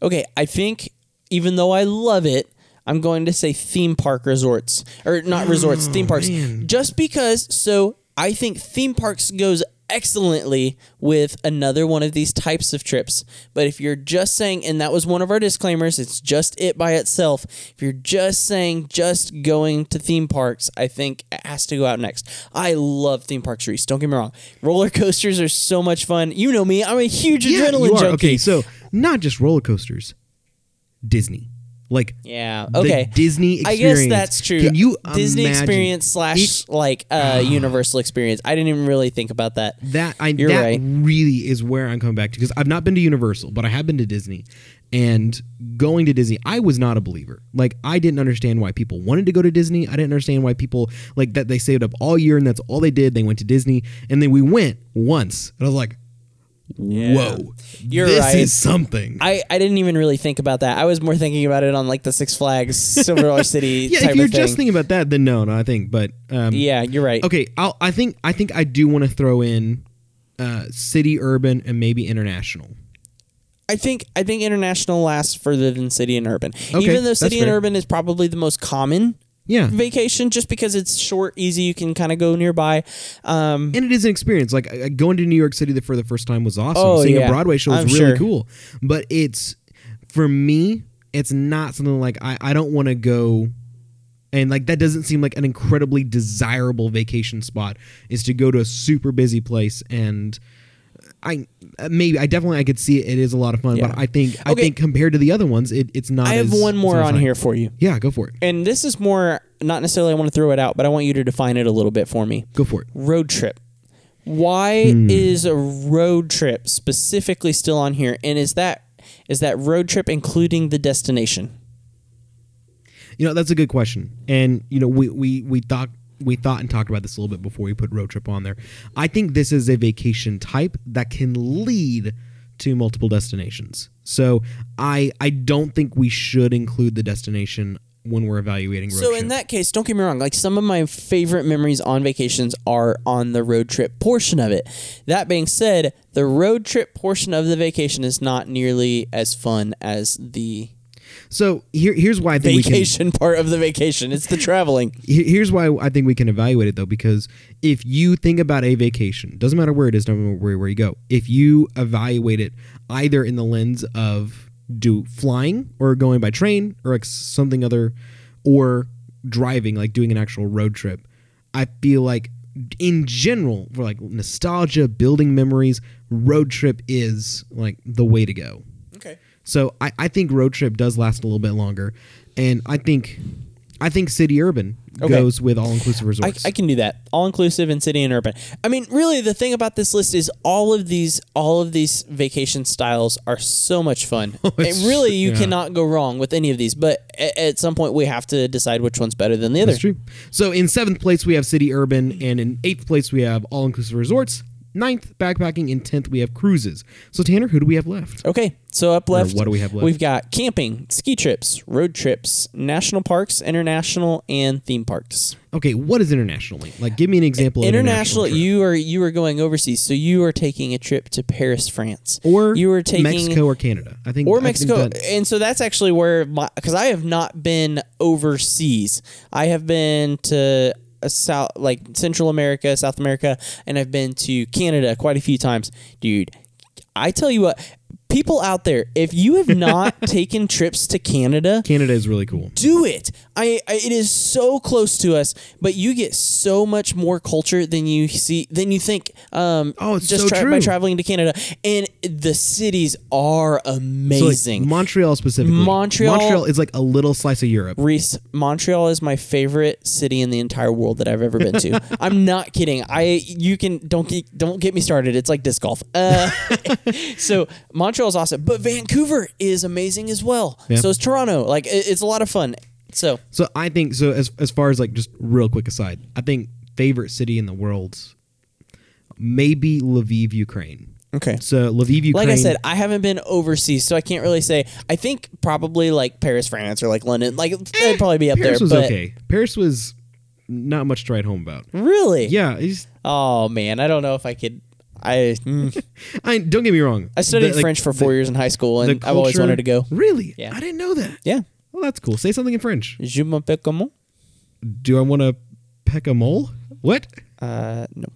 Speaker 2: Okay, I think even though I love it, I'm going to say theme park resorts or not resorts, theme oh, parks.
Speaker 1: man.
Speaker 2: Just because so I think theme parks goes excellently with another one of these types of trips. But if you're just saying and that was one of our disclaimers, it's just it by itself. If you're just saying just going to theme parks, I think it has to go out next. I love theme parks, Reece. Don't get me wrong. Roller coasters are so much fun. You know me. I'm a huge adrenaline
Speaker 1: you are.
Speaker 2: junkie.
Speaker 1: Okay, so not just roller coasters, Disney. Like
Speaker 2: Yeah.
Speaker 1: the
Speaker 2: Okay.
Speaker 1: Disney
Speaker 2: I guess that's true.
Speaker 1: Can you
Speaker 2: Disney
Speaker 1: imagine
Speaker 2: experience slash like uh, Universal experience? I didn't even really think about that.
Speaker 1: That I
Speaker 2: You're
Speaker 1: that
Speaker 2: right.
Speaker 1: really is where I'm coming back to because I've not been to Universal, but I have been to Disney. And going to Disney, I was not a believer. Like I didn't understand why people wanted to go to Disney. I didn't understand why people like that they saved up all year and that's all they did. They went to Disney and then we went once. And I was like, "Whoa.
Speaker 2: You're
Speaker 1: this
Speaker 2: right.
Speaker 1: is something."
Speaker 2: I, I didn't even really think about that. I was more thinking about it on like the Six Flags Silver Dollar City
Speaker 1: yeah,
Speaker 2: type
Speaker 1: if you're
Speaker 2: of thing.
Speaker 1: just thinking about that, then no, no, I think but um
Speaker 2: yeah, you're right.
Speaker 1: Okay, I'll, I think I think I do want to throw in uh, city, urban, and maybe international.
Speaker 2: I think I think international lasts further than city and urban.
Speaker 1: Okay,
Speaker 2: Even though
Speaker 1: that's
Speaker 2: city and
Speaker 1: fair.
Speaker 2: urban is probably the most common
Speaker 1: Yeah,
Speaker 2: vacation, just because it's short, easy, you can kind of go nearby. Um,
Speaker 1: and it is an experience. Like uh, going to New York City for the first time was awesome.
Speaker 2: Oh,
Speaker 1: Seeing
Speaker 2: yeah.
Speaker 1: a Broadway show was
Speaker 2: I'm
Speaker 1: really
Speaker 2: sure.
Speaker 1: cool. But it's for me, it's not something like I, I don't want to go. And like that doesn't seem like an incredibly desirable vacation spot. Is to go to a super busy place and I uh, maybe I definitely I could see it. It is a lot of fun,
Speaker 2: Yeah.
Speaker 1: but I think I
Speaker 2: Okay.
Speaker 1: think compared to the other ones, it, it's not.
Speaker 2: I have
Speaker 1: as-
Speaker 2: one more on here for you.
Speaker 1: Yeah, go for it.
Speaker 2: And this is more not necessarily I want to throw it out, but I want you to define it a little bit for me.
Speaker 1: Go for it.
Speaker 2: Road trip. Why
Speaker 1: Hmm.
Speaker 2: is a road trip specifically still on here? And is that is that road trip including the destination?
Speaker 1: You know, that's a good question. And you know, we we we thought we thought and talked about this a little bit before we put road trip on there. I think this is a vacation type that can lead to multiple destinations. So I I don't think we should include the destination when we're evaluating road
Speaker 2: So
Speaker 1: trip.
Speaker 2: in that case, don't get me wrong. Like some of my favorite memories on vacations are on the road trip portion of it. That being said, the road trip portion of the vacation is not nearly as fun as the
Speaker 1: so here, here's why I think we can
Speaker 2: vacation part of the vacation. It's the traveling.
Speaker 1: Here's why I think we can evaluate it though, because if you think about a vacation, doesn't matter where it is, doesn't matter where, where you go. If you evaluate it either in the lens of do flying or going by train or like something other, or driving, like doing an actual road trip, I feel like in general for like nostalgia, building memories, road trip is like the way to go. So I, I think road trip does last a little bit longer, and I think I think city urban
Speaker 2: Okay.
Speaker 1: goes with all inclusive resorts.
Speaker 2: I can do that. All inclusive and city and urban. I mean, really, the thing about this list is all of these all of these vacation styles are so much fun. Oh,
Speaker 1: and
Speaker 2: really, you
Speaker 1: yeah.
Speaker 2: cannot go wrong with any of these. But at, at some point, we have to decide which one's better than the other.
Speaker 1: That's true. So in seventh place we have city urban, and in eighth place we have all inclusive resorts. Ninth backpacking, and tenth we have cruises. So Tanner, who do we have left?
Speaker 2: Okay, so up left,
Speaker 1: what do we have left?
Speaker 2: We've got camping, ski trips, road trips, national parks, international, and theme parks.
Speaker 1: Okay, what is internationally? Like, give me an example. of
Speaker 2: International,
Speaker 1: trip.
Speaker 2: you are you are going overseas, so you are taking a trip to Paris, France,
Speaker 1: or
Speaker 2: you are taking
Speaker 1: Mexico or Canada. I think
Speaker 2: or
Speaker 1: I
Speaker 2: Mexico,
Speaker 1: that-
Speaker 2: and so that's actually where my because I have not been overseas. I have been to South like Central America, South America, and I've been to Canada quite a few times, dude. I tell you what, people out there, if you have not taken trips to Canada,
Speaker 1: Canada is really cool.
Speaker 2: do it. I, I it is so close to us, but you get so much more culture than you see than you think. Um,
Speaker 1: Oh, it's
Speaker 2: just
Speaker 1: so
Speaker 2: by
Speaker 1: true.
Speaker 2: traveling to Canada, and the cities are
Speaker 1: So, like,
Speaker 2: amazing.
Speaker 1: Montreal specifically.
Speaker 2: Montreal-
Speaker 1: Montreal is like a little slice of Europe.
Speaker 2: Reece, Montreal is my favorite city in the entire world that I've ever been to. I'm not kidding. I you can don't get don't get me started. It's like disc golf. Uh, so Montreal is awesome, but Vancouver is amazing as well.
Speaker 1: Yeah.
Speaker 2: So is Toronto. Like it- it's a lot of fun. So
Speaker 1: So I think so. As as far as like just real quick aside, I think favorite city in the world, maybe Lviv, Ukraine.
Speaker 2: okay.
Speaker 1: So Lviv, Ukraine.
Speaker 2: Like I said, I haven't been overseas, so I can't really say. I think probably like Paris, France, or like London. Like eh, they'd probably be up
Speaker 1: Paris
Speaker 2: there.
Speaker 1: Paris was
Speaker 2: but
Speaker 1: okay. Paris was not much to write home about.
Speaker 2: Really?
Speaker 1: Yeah,
Speaker 2: Oh man, I don't know if I could. I mm.
Speaker 1: I don't get me wrong.
Speaker 2: I studied
Speaker 1: The- like,
Speaker 2: French for
Speaker 1: the-
Speaker 2: four years in high school,
Speaker 1: the
Speaker 2: and I've always wanted to go.
Speaker 1: Really?
Speaker 2: Yeah.
Speaker 1: I didn't know that.
Speaker 2: Yeah.
Speaker 1: Well, that's cool. Say something in French.
Speaker 2: Je m'appelle comment?
Speaker 1: Do I want to peck a mole? What?
Speaker 2: Uh, no.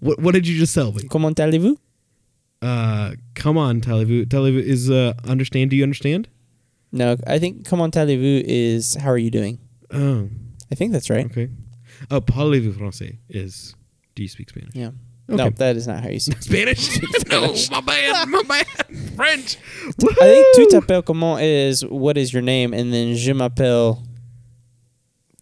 Speaker 1: What? What did you just tell me?
Speaker 2: Comment allez-vous?
Speaker 1: Uh, come on, Televu. Televu is uh, understand. Do you understand?
Speaker 2: No, I think comment allez-vous is how are you doing?
Speaker 1: Oh,
Speaker 2: I think that's right.
Speaker 1: okay. Oh, parlez-vous français is. Do you speak Spanish?
Speaker 2: Yeah. No, that is not how you say.
Speaker 1: Spanish? no, my bad, my bad. French.
Speaker 2: I think tu t'appelles comment is what is your name, and then je m'appelle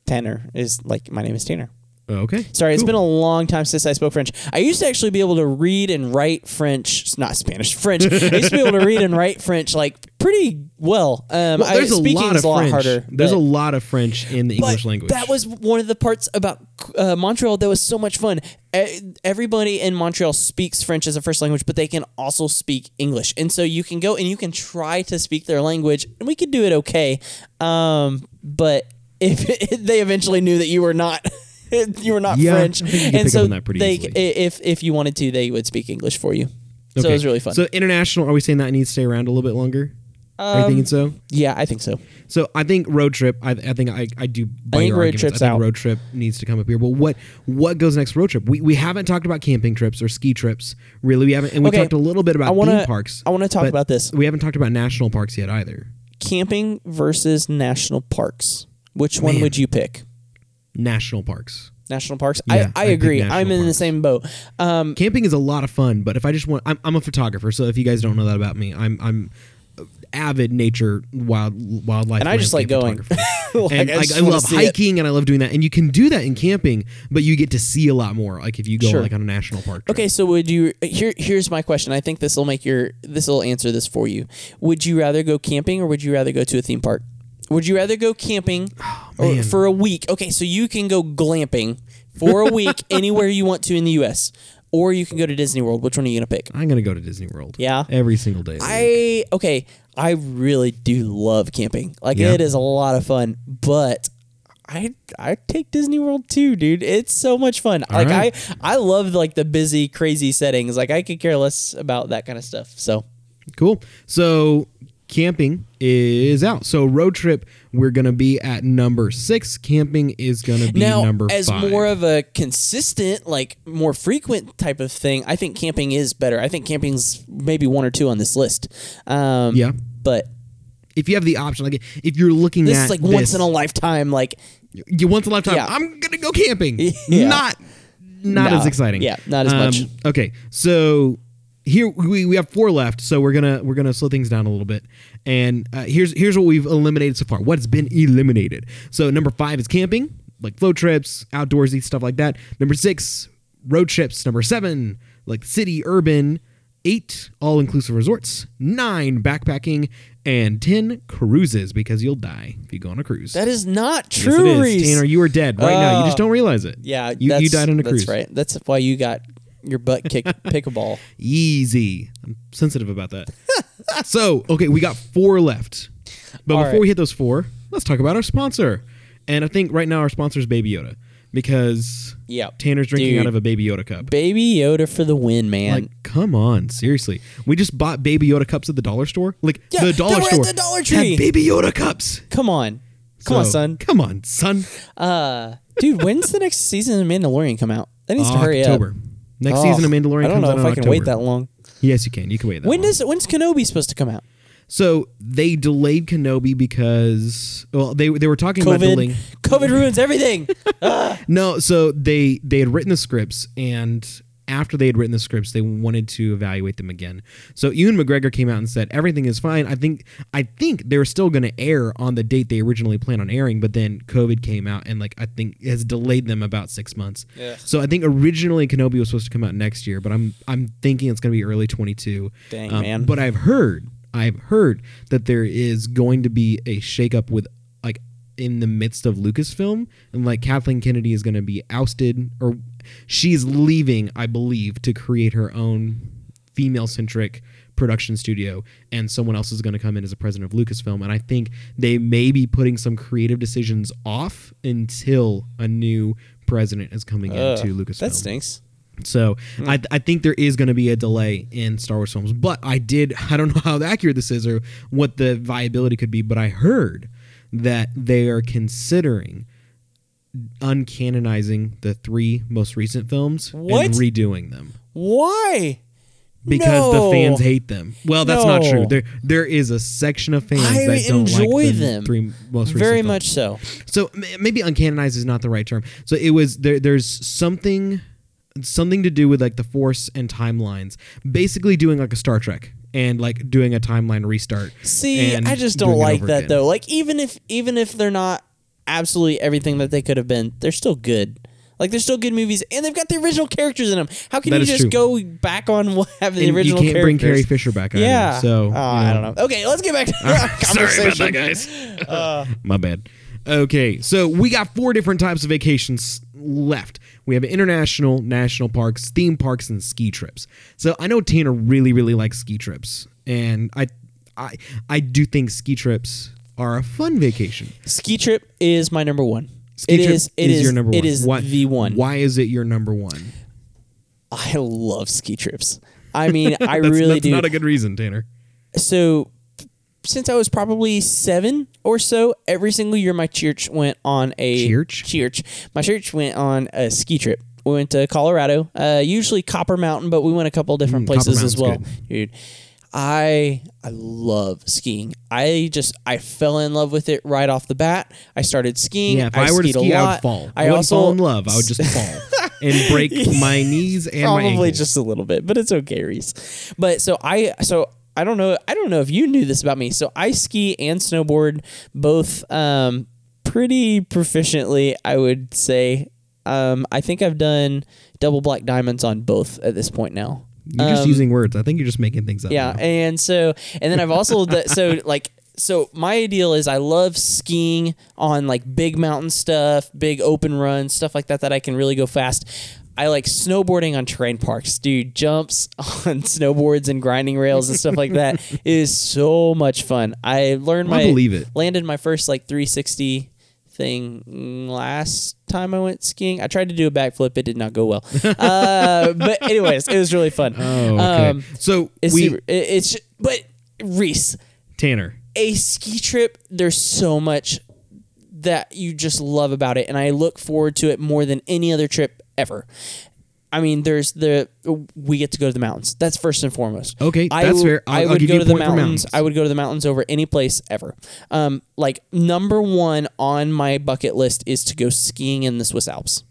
Speaker 2: Tanner is like my name is Tanner.
Speaker 1: Oh, okay.
Speaker 2: Sorry, it's
Speaker 1: Cool.
Speaker 2: been a long time since I spoke French. I used to actually be able to read and write French, not Spanish, French. I used to be able to read and write French like pretty well. Um,
Speaker 1: Well,
Speaker 2: I,
Speaker 1: there's a
Speaker 2: speaking
Speaker 1: lot of
Speaker 2: a lot
Speaker 1: French.
Speaker 2: harder.
Speaker 1: There's
Speaker 2: but-
Speaker 1: a lot of French in the English
Speaker 2: but
Speaker 1: language.
Speaker 2: That was one of the parts about uh, Montreal that was so much fun. Everybody in Montreal speaks French as a first language, but they can also speak English, and so you can go and you can try to speak their language, and we could do it okay. Um, but if they eventually knew that you were not. you were not
Speaker 1: Yeah,
Speaker 2: French,
Speaker 1: I think you could
Speaker 2: and so
Speaker 1: on that pretty
Speaker 2: they,
Speaker 1: easily.
Speaker 2: if if you wanted to, they would speak English for you. So it was really fun.
Speaker 1: So international, are we saying that needs to stay around a little bit longer? Are you
Speaker 2: Um,
Speaker 1: thinking so?
Speaker 2: yeah, I think so.
Speaker 1: So I think road trip. I, I think I, I do. By
Speaker 2: think
Speaker 1: your
Speaker 2: road trip's
Speaker 1: I think
Speaker 2: out.
Speaker 1: road trip needs to come up here. But what what goes next? Road trip. We, we haven't talked about camping trips or ski trips. Really, we haven't. And we
Speaker 2: Okay,
Speaker 1: talked a little bit about
Speaker 2: I wanna-
Speaker 1: theme parks.
Speaker 2: I wanna talk
Speaker 1: but
Speaker 2: about this.
Speaker 1: We haven't talked about national parks yet either.
Speaker 2: Camping versus national parks. Which one
Speaker 1: Man.
Speaker 2: would you pick?
Speaker 1: National parks.
Speaker 2: National parks.
Speaker 1: Yeah,
Speaker 2: I, I
Speaker 1: I pick
Speaker 2: agree.
Speaker 1: national
Speaker 2: I'm in the
Speaker 1: parks.
Speaker 2: same boat. Um,
Speaker 1: Camping is a lot of fun, but if I just want, I'm, I'm a photographer. So if you guys don't know that about me, I'm I'm avid nature wild wildlife
Speaker 2: And I just like going. Like,
Speaker 1: and
Speaker 2: I just
Speaker 1: I love
Speaker 2: see it.
Speaker 1: hiking and I love doing that. And you can do that in camping, but you get to see a lot more. Like if you go
Speaker 2: Sure.
Speaker 1: like on a national park. Trip.
Speaker 2: okay, so would you? Here, here's my question. I think this will make your. This will answer this for you. Would you rather go camping or would you rather go to a theme park? Would you rather go camping
Speaker 1: Oh, man.
Speaker 2: for a week? Okay, so you can go glamping for a week anywhere you want to in the U.S. Or you can go to Disney World. Which one are you gonna pick?
Speaker 1: I'm gonna go to Disney World.
Speaker 2: Yeah.
Speaker 1: Every single day.
Speaker 2: I okay. I really do love camping. Like
Speaker 1: Yeah.
Speaker 2: it is a lot of fun, but I I take Disney World too, dude. It's so much fun. like
Speaker 1: right.
Speaker 2: I I love like the busy, crazy settings. Like I could care less about that kind of stuff. So
Speaker 1: Cool. So camping is out. So road trip, we're gonna be at number six. Camping is gonna be
Speaker 2: now,
Speaker 1: number
Speaker 2: as
Speaker 1: five.
Speaker 2: more of a consistent, like more frequent type of thing, I think camping is better. I think camping's maybe one or two on this list. Um,
Speaker 1: Yeah.
Speaker 2: but
Speaker 1: if you have the option, like if you're looking
Speaker 2: this
Speaker 1: at
Speaker 2: is like
Speaker 1: this,
Speaker 2: once in a lifetime. Like
Speaker 1: you once in a lifetime.
Speaker 2: Yeah.
Speaker 1: I'm gonna go camping.
Speaker 2: Yeah.
Speaker 1: Not not
Speaker 2: No.
Speaker 1: as exciting.
Speaker 2: Yeah, not as much.
Speaker 1: Okay, so here we, we have four left, so we're gonna we're gonna slow things down a little bit. And uh, here's here's what we've eliminated so far. What's been eliminated? So number five is camping, like float trips, outdoorsy stuff like that. Number six, road trips. Number seven, like city, urban. Eight, all inclusive resorts. Nine, backpacking. And ten, cruises, because you'll die if you go on a cruise.
Speaker 2: that is not
Speaker 1: Yes,
Speaker 2: true,
Speaker 1: it is. Tanner, you are dead right now. You just
Speaker 2: Oh.
Speaker 1: don't realize it.
Speaker 2: Yeah,
Speaker 1: you, you died on a cruise.
Speaker 2: That's right. That's why you got your butt kicked pickleball.
Speaker 1: Easy. I'm sensitive about that. so, okay, we got four left. But
Speaker 2: All
Speaker 1: before
Speaker 2: right.
Speaker 1: we hit those four, let's talk about our sponsor. And I think right now our sponsor is Baby Yoda because
Speaker 2: Yeah,
Speaker 1: Tanner's drinking
Speaker 2: Dude.
Speaker 1: out of a Baby Yoda cup.
Speaker 2: Baby Yoda for the win, man.
Speaker 1: Like, come on, seriously. We just bought Baby Yoda cups at the dollar store. Like,
Speaker 2: Yeah,
Speaker 1: the dollar
Speaker 2: were at
Speaker 1: store
Speaker 2: the Dollar Tree, had
Speaker 1: Baby Yoda cups.
Speaker 2: come on, come on, son.
Speaker 1: Come on, son.
Speaker 2: Uh, dude, when's the next season of Mandalorian come out? That needs to hurry
Speaker 1: October.
Speaker 2: up.
Speaker 1: Next
Speaker 2: Oh,
Speaker 1: season of Mandalorian
Speaker 2: I don't
Speaker 1: comes
Speaker 2: know
Speaker 1: out
Speaker 2: if
Speaker 1: in
Speaker 2: I can wait
Speaker 1: October.
Speaker 2: that long.
Speaker 1: Yes, you can. You can wait that
Speaker 2: When
Speaker 1: long.
Speaker 2: does when's Kenobi supposed to come out?
Speaker 1: So they delayed Kenobi because well they they were talking about delaying.
Speaker 2: COVID. COVID ruins everything.
Speaker 1: No, so they they had written the scripts and after they had written the scripts they wanted to evaluate them again. So Ewan McGregor came out and said everything is fine. I think I think they were still going to air on the date they originally planned on airing, but then COVID came out and like I think has delayed them about 6 months.
Speaker 2: Yeah.
Speaker 1: So I think originally Kenobi was supposed to come out next year, but I'm I'm thinking it's going to be early 22.
Speaker 2: Dang, um, man.
Speaker 1: But I've heard I've heard that there is going to be a shakeup with like in the midst of Lucasfilm, and like Kathleen Kennedy is going to be ousted, or she's leaving, I believe, to create her own female centric production studio, and someone else is going to come in as a president of Lucasfilm. And I think they may be putting some creative decisions off until a new president is coming
Speaker 2: Ugh,
Speaker 1: into Lucasfilm.
Speaker 2: that stinks.
Speaker 1: So hmm. I, I think there is going to be a delay in Star Wars films, but I did I don't know how accurate this is or what the viability could be, but I heard that they are considering uncanonizing the three most recent films
Speaker 2: What?
Speaker 1: and redoing them
Speaker 2: Why?
Speaker 1: because the fans hate them. Well, that's not true. There there is a section of fans
Speaker 2: I
Speaker 1: that don't
Speaker 2: enjoy
Speaker 1: like the
Speaker 2: them.
Speaker 1: three most recent
Speaker 2: Very
Speaker 1: films.
Speaker 2: much so.
Speaker 1: So maybe uncanonized is not the right term. So it was there. There's something, something to do with like the force and timelines. Basically, doing like a Star Trek and like doing a timeline restart.
Speaker 2: See, I just don't like that
Speaker 1: again.
Speaker 2: though. Like even if even if they're not absolutely everything that they could have been, they're still good. Like they're still good movies, and they've got the original characters in them. How can
Speaker 1: That
Speaker 2: you just
Speaker 1: true.
Speaker 2: go back on what having the
Speaker 1: And
Speaker 2: original
Speaker 1: you can't bring? Carrie Fisher back. Either,
Speaker 2: Yeah.
Speaker 1: So
Speaker 2: oh, I don't know. Okay, let's get back to the conversation.
Speaker 1: guys. Uh, My bad. Okay, so we got four different types of vacations left. We have international, national parks, theme parks, and ski trips. So I know Tanner really, really likes ski trips, and I, I, I do think ski trips are a fun vacation.
Speaker 2: Ski trip is my number one.
Speaker 1: Ski
Speaker 2: It
Speaker 1: trip
Speaker 2: is. It
Speaker 1: is your number one.
Speaker 2: It is
Speaker 1: Why-
Speaker 2: the one.
Speaker 1: Why is it your number one?
Speaker 2: I love ski trips. I mean, I
Speaker 1: That's,
Speaker 2: really
Speaker 1: that's
Speaker 2: do.
Speaker 1: not a good reason, Tanner.
Speaker 2: so since I was probably seven or so, every single year my church went on a
Speaker 1: Church?
Speaker 2: Church. My church went on a ski trip. We went to Colorado, uh, usually Copper Mountain, but we went a couple different
Speaker 1: Mm, Copper
Speaker 2: places as well,
Speaker 1: Mountain's
Speaker 2: dude. I I love skiing. I just I fell in love with it right off the bat. I started skiing.
Speaker 1: Yeah, if I, were to ski, I would fall. I,
Speaker 2: I also
Speaker 1: fall in love. I would just fall and break my knees and my
Speaker 2: probably just a little bit, but it's okay, Reece. But so I so I don't know I don't know if you knew this about me. So I ski and snowboard both um, pretty proficiently, I would say. Um, I think I've done double black diamonds on both at this point now.
Speaker 1: You're just
Speaker 2: Um,
Speaker 1: using words. I think you're just making things up.
Speaker 2: yeah,
Speaker 1: now.
Speaker 2: and so and then I've also the, so like so my ideal is I love skiing on like big mountain stuff, big open runs, stuff like that that I can really go fast. I like snowboarding on terrain parks, dude. Jumps on snowboards and grinding rails and stuff like that is so much fun. I learned
Speaker 1: I
Speaker 2: my
Speaker 1: believe it.
Speaker 2: landed my first like 360 thing last time I went skiing. I tried to do a backflip, it did not go well. uh, but anyways, it was really fun.
Speaker 1: Oh, okay.
Speaker 2: Um,
Speaker 1: so
Speaker 2: it's
Speaker 1: we
Speaker 2: it's but Reece,
Speaker 1: Tanner.
Speaker 2: a ski trip, there's so much that you just love about it, and I look forward to it more than any other trip ever. I mean, there's the we get to go to the mountains. That's first and foremost.
Speaker 1: Okay,
Speaker 2: I
Speaker 1: that's
Speaker 2: w-
Speaker 1: fair. I'll-
Speaker 2: I would go to the mountains.
Speaker 1: mountains.
Speaker 2: I would go to the mountains over any place ever. Um, like number one on my bucket list is to go skiing in the Swiss Alps.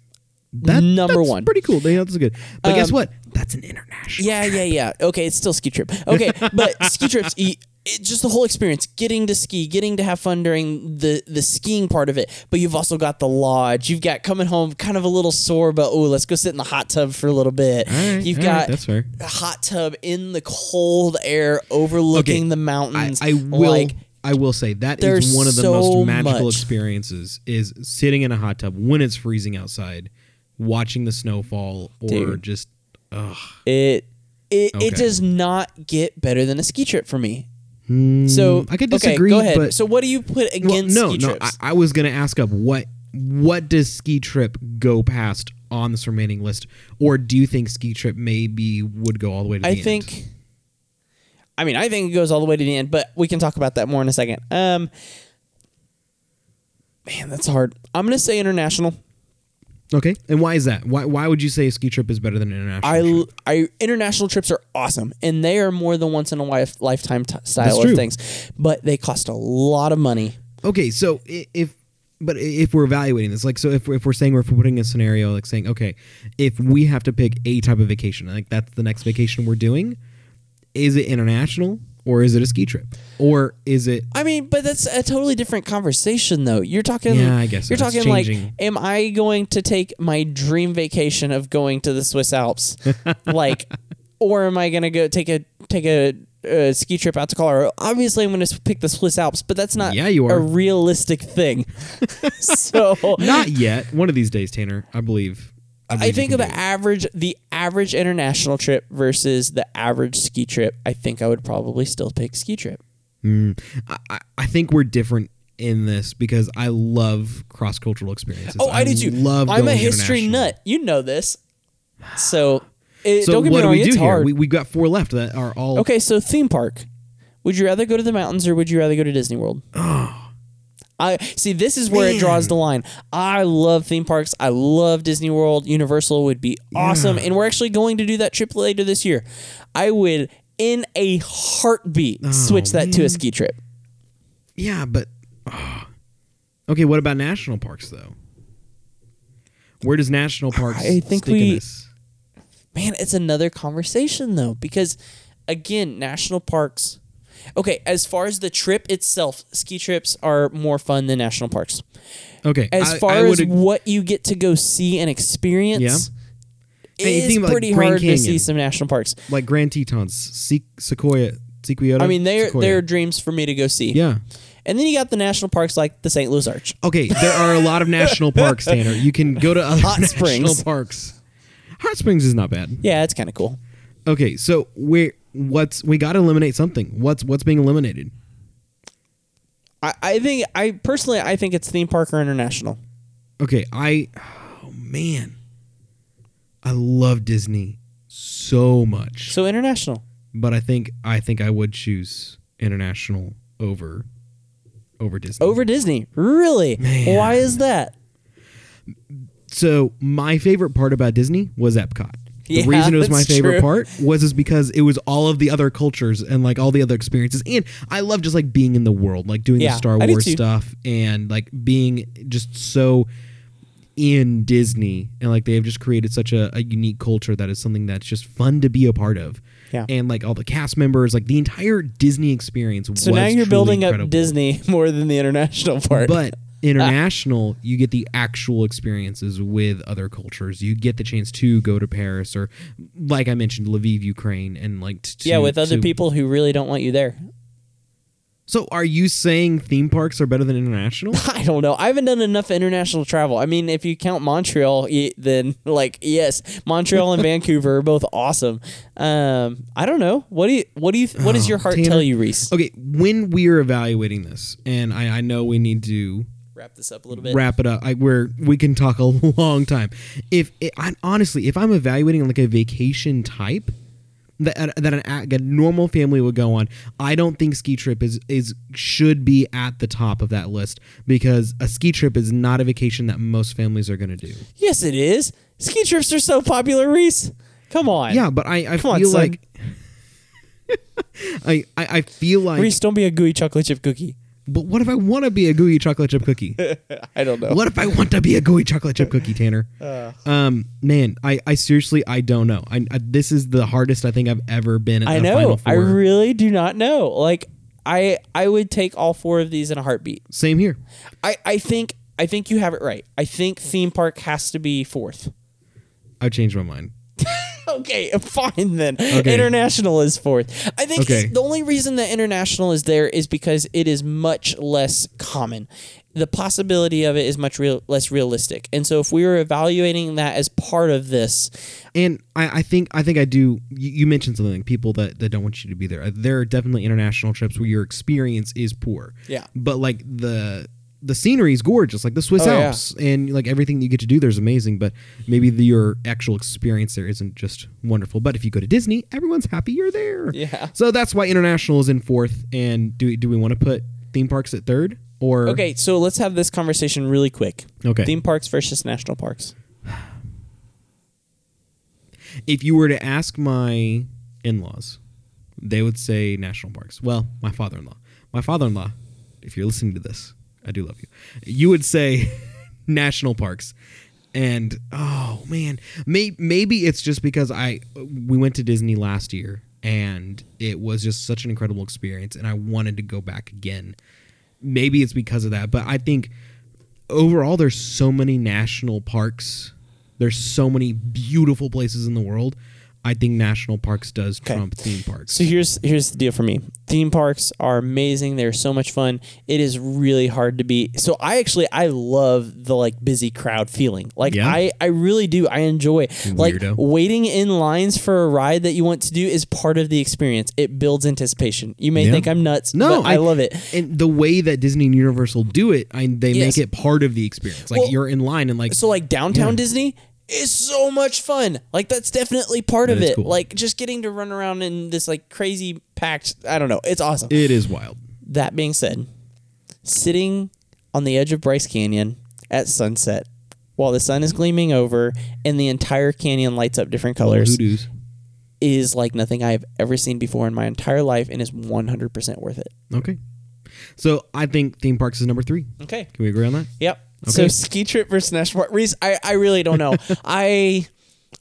Speaker 1: That,
Speaker 2: Number
Speaker 1: that's
Speaker 2: one.
Speaker 1: Pretty cool. That's good. But guess
Speaker 2: Um,
Speaker 1: what? That's an international.
Speaker 2: Yeah, yeah, yeah. Okay, it's still ski trip. Okay, but ski trips, it, just the whole experience, getting to ski, getting to have fun during the the skiing part of it. But you've also got the lodge. You've got coming home kind of a little sore, but oh, let's go sit in the hot tub for a little bit.
Speaker 1: Right,
Speaker 2: you've
Speaker 1: all right,
Speaker 2: got
Speaker 1: that's fair.
Speaker 2: a hot tub in the cold air overlooking
Speaker 1: Okay,
Speaker 2: the mountains.
Speaker 1: I will.
Speaker 2: Like,
Speaker 1: I will say that is one of the
Speaker 2: so
Speaker 1: most magical
Speaker 2: much.
Speaker 1: experiences is sitting in a hot tub when it's freezing outside, watching the snowfall, or
Speaker 2: Dude.
Speaker 1: just ugh.
Speaker 2: it it,
Speaker 1: Okay.
Speaker 2: it does not get better than a ski trip for me.
Speaker 1: Hmm,
Speaker 2: So
Speaker 1: I could disagree.
Speaker 2: okay, go ahead.
Speaker 1: But
Speaker 2: so what do you put
Speaker 1: well,
Speaker 2: against
Speaker 1: no,
Speaker 2: ski
Speaker 1: no. I,
Speaker 2: trips?
Speaker 1: I was gonna ask up what what does ski trip go past on this remaining list, or do you think ski trip maybe would go all the way to the end?
Speaker 2: I
Speaker 1: end?
Speaker 2: think. I mean, I think it goes all the way to the end, but we can talk about that more in a second. Um, man, that's hard. I'm gonna say international.
Speaker 1: Okay, and why is that? Why why would you say a ski trip is better than an international?
Speaker 2: I,
Speaker 1: trip?
Speaker 2: I international trips are awesome, and they are more than once in a life, lifetime t- style of things, but they cost a lot of money.
Speaker 1: Okay, so if but if we're evaluating this, like, so if if we're saying we're putting a scenario, like saying, okay, if we have to pick a type of vacation, like that's the next vacation we're doing, is it international or is it a ski trip or is it?
Speaker 2: I mean, but that's a totally different conversation, though. You're talking.
Speaker 1: Yeah, I guess so.
Speaker 2: you're
Speaker 1: It's
Speaker 2: talking like, am I going to take my dream vacation of going to the Swiss Alps, like, or am I going to go take a take a, uh ski trip out to Colorado? Obviously, I'm going to pick the Swiss Alps, but that's not
Speaker 1: Yeah, you are.
Speaker 2: a realistic thing. so
Speaker 1: Not yet. One of these days, Tanner, I believe.
Speaker 2: I think of the
Speaker 1: do
Speaker 2: average the average international trip versus the average ski trip. I think I would probably still pick ski trip. Hmm.
Speaker 1: I, I- I think we're different in this because I love cross cultural experiences.
Speaker 2: Oh, I, do too.
Speaker 1: Love.
Speaker 2: I'm a history nut. You know this. So, it,
Speaker 1: So
Speaker 2: don't get
Speaker 1: what
Speaker 2: me
Speaker 1: do
Speaker 2: wrong.
Speaker 1: we do
Speaker 2: it's
Speaker 1: here?
Speaker 2: hard.
Speaker 1: We we got four left that are all
Speaker 2: okay, so theme park. Would you rather go to the mountains or would you rather go to Disney World? Oh, I see. This is where it draws the line. I love theme parks. I love Disney World. Universal would be awesome, and we're actually going to do that trip later this year. I would, in a heartbeat, switch that to a ski trip.
Speaker 1: Yeah, but ah. okay. What about national parks though? Where does national parks
Speaker 2: I think we-
Speaker 1: this?
Speaker 2: Man, it's another conversation though, because again, national parks. Okay, as far as the trip itself, ski trips are more fun than national parks.
Speaker 1: Okay,
Speaker 2: As
Speaker 1: I-
Speaker 2: far
Speaker 1: I
Speaker 2: as
Speaker 1: would ag-
Speaker 2: what you get to go see and experience,
Speaker 1: Yeah. You
Speaker 2: it's
Speaker 1: about, like,
Speaker 2: pretty
Speaker 1: Grand
Speaker 2: hard to see some national parks.
Speaker 1: like Grand Tetons, Se- Sequoia, Sequoia.
Speaker 2: I mean, they're
Speaker 1: Sequoia.
Speaker 2: they're dreams for me to go see.
Speaker 1: yeah.
Speaker 2: And then you got the national parks like the St. Louis Arch.
Speaker 1: Okay, there are a lot of national parks, Tanner. You can go to other
Speaker 2: Hot
Speaker 1: national
Speaker 2: Springs.
Speaker 1: parks. Hot Springs is not bad.
Speaker 2: Yeah, it's kind of cool.
Speaker 1: Okay, so we what's we got to eliminate something. What's what's being eliminated?
Speaker 2: I, I think I personally I think it's theme park or international.
Speaker 1: Okay, I oh man. I love Disney so much.
Speaker 2: So international.
Speaker 1: but I think I think I would choose international over over Disney.
Speaker 2: Over Disney. Really?
Speaker 1: Man.
Speaker 2: Why is that?
Speaker 1: So my favorite part about Disney was Epcot. The
Speaker 2: Yeah,
Speaker 1: reason it was my favorite
Speaker 2: true.
Speaker 1: part was is because it was all of the other cultures and like all the other experiences, and I love just like being in the world, like doing
Speaker 2: Yeah,
Speaker 1: the Star Wars stuff, and like being just so in Disney, and like they have just created such a, a unique culture that is something that's just fun to be a part of.
Speaker 2: Yeah.
Speaker 1: and like all the cast members, like the entire Disney experience.
Speaker 2: So now you're building
Speaker 1: incredible.
Speaker 2: up Disney more than the international part.
Speaker 1: But international, you get the actual experiences with other cultures. You get the chance to go to Paris or, like I mentioned, Lviv, Ukraine, and like t-
Speaker 2: yeah, with other
Speaker 1: to-
Speaker 2: people who really don't want you there.
Speaker 1: So are you saying theme parks are better than international?
Speaker 2: I don't know. I haven't done enough international travel. I mean, if you count Montreal, then like yes, Montreal and Vancouver are both awesome. Um, I don't know. What do you? What do you? What does
Speaker 1: Oh,
Speaker 2: your heart tell you, Reece?
Speaker 1: Okay, when we're evaluating this, and I, I know we need to
Speaker 2: Wrap this up a little bit.
Speaker 1: wrap it up, I, where we can talk a long time. If it, I, honestly, if I'm evaluating like a vacation type that that an a, normal family would go on, I don't think ski trip is is should be at the top of that list because a ski trip is not a vacation that most families are going to do.
Speaker 2: Yes, it is. Ski trips are so popular, Reece. Come on.
Speaker 1: Yeah, but I, I
Speaker 2: Come
Speaker 1: feel
Speaker 2: son.
Speaker 1: like I, I I feel like.
Speaker 2: Reece, don't be a gooey chocolate chip cookie.
Speaker 1: But what if I want to be a gooey chocolate chip cookie?
Speaker 2: I don't know.
Speaker 1: What if I want to be a gooey chocolate chip cookie, Tanner? um, man, I, I seriously I don't know. I, I this is the hardest I think I've ever been in
Speaker 2: I know. I really do not know. Like I I would take all four of these in a heartbeat.
Speaker 1: Same here.
Speaker 2: I I think I think you have it right. I think theme park has to be fourth.
Speaker 1: I changed my mind.
Speaker 2: Okay, fine then.
Speaker 1: Okay.
Speaker 2: International is fourth. I think
Speaker 1: Okay.
Speaker 2: the only reason that international is there is because it is much less common. The possibility of it is much real, less realistic. And so if we were evaluating that as part of this,
Speaker 1: And I, I think I think I do. You, you mentioned something like people that, that don't want you to be there. There are definitely international trips where your experience is poor.
Speaker 2: Yeah.
Speaker 1: But like the the scenery is gorgeous, like the Swiss
Speaker 2: Oh, yeah.
Speaker 1: Alps, and like everything you get to do there's amazing. But maybe the, your actual experience there isn't just wonderful. But if you go to Disney, everyone's happy you're there.
Speaker 2: Yeah.
Speaker 1: So that's why international is in fourth. And do we, do we want to put theme parks at third or
Speaker 2: okay, so let's have this conversation really quick.
Speaker 1: Okay.
Speaker 2: Theme parks versus national parks.
Speaker 1: if you were to ask my in-laws, they would say national parks. Well, my father-in-law. My father-in-law, if you're listening to this, I do love you. You would say national parks. And oh man, may, maybe it's just because I we went to Disney last year and it was just such an incredible experience and I wanted to go back again. Maybe it's because of that, but I think overall there's so many national parks. There's so many beautiful places in the world. I think national parks does
Speaker 2: Okay.
Speaker 1: trump theme parks.
Speaker 2: So here's here's the deal for me. Theme parks are amazing. They're so much fun. It is really hard to beat. So I actually I love the like busy crowd feeling. Like
Speaker 1: Yeah?
Speaker 2: I I really do. I enjoy like waiting in lines for a ride that you want to do is part of the experience. It builds anticipation. You may
Speaker 1: Yeah.
Speaker 2: think I'm nuts,
Speaker 1: no,
Speaker 2: but I, love it.
Speaker 1: And the way that Disney and Universal do it, I, they
Speaker 2: Yes.
Speaker 1: make it part of the experience. Like
Speaker 2: Well,
Speaker 1: you're in line and like
Speaker 2: So like downtown
Speaker 1: Yeah.
Speaker 2: Disney is so much fun. Like that's definitely part of
Speaker 1: That is
Speaker 2: it.
Speaker 1: cool.
Speaker 2: Like just getting to run around in this like crazy packed. I don't know. It's awesome.
Speaker 1: it is wild.
Speaker 2: That being said, sitting on the edge of Bryce Canyon at sunset while the sun is gleaming over and the entire canyon lights up different colors
Speaker 1: Hoodoos.
Speaker 2: is like nothing I have ever seen before in my entire life and is 100% worth it.
Speaker 1: Okay. So I think theme parks is number three.
Speaker 2: Okay.
Speaker 1: Can we agree on that?
Speaker 2: Yep. So ski trip versus national park. Reece, I, I really don't know. I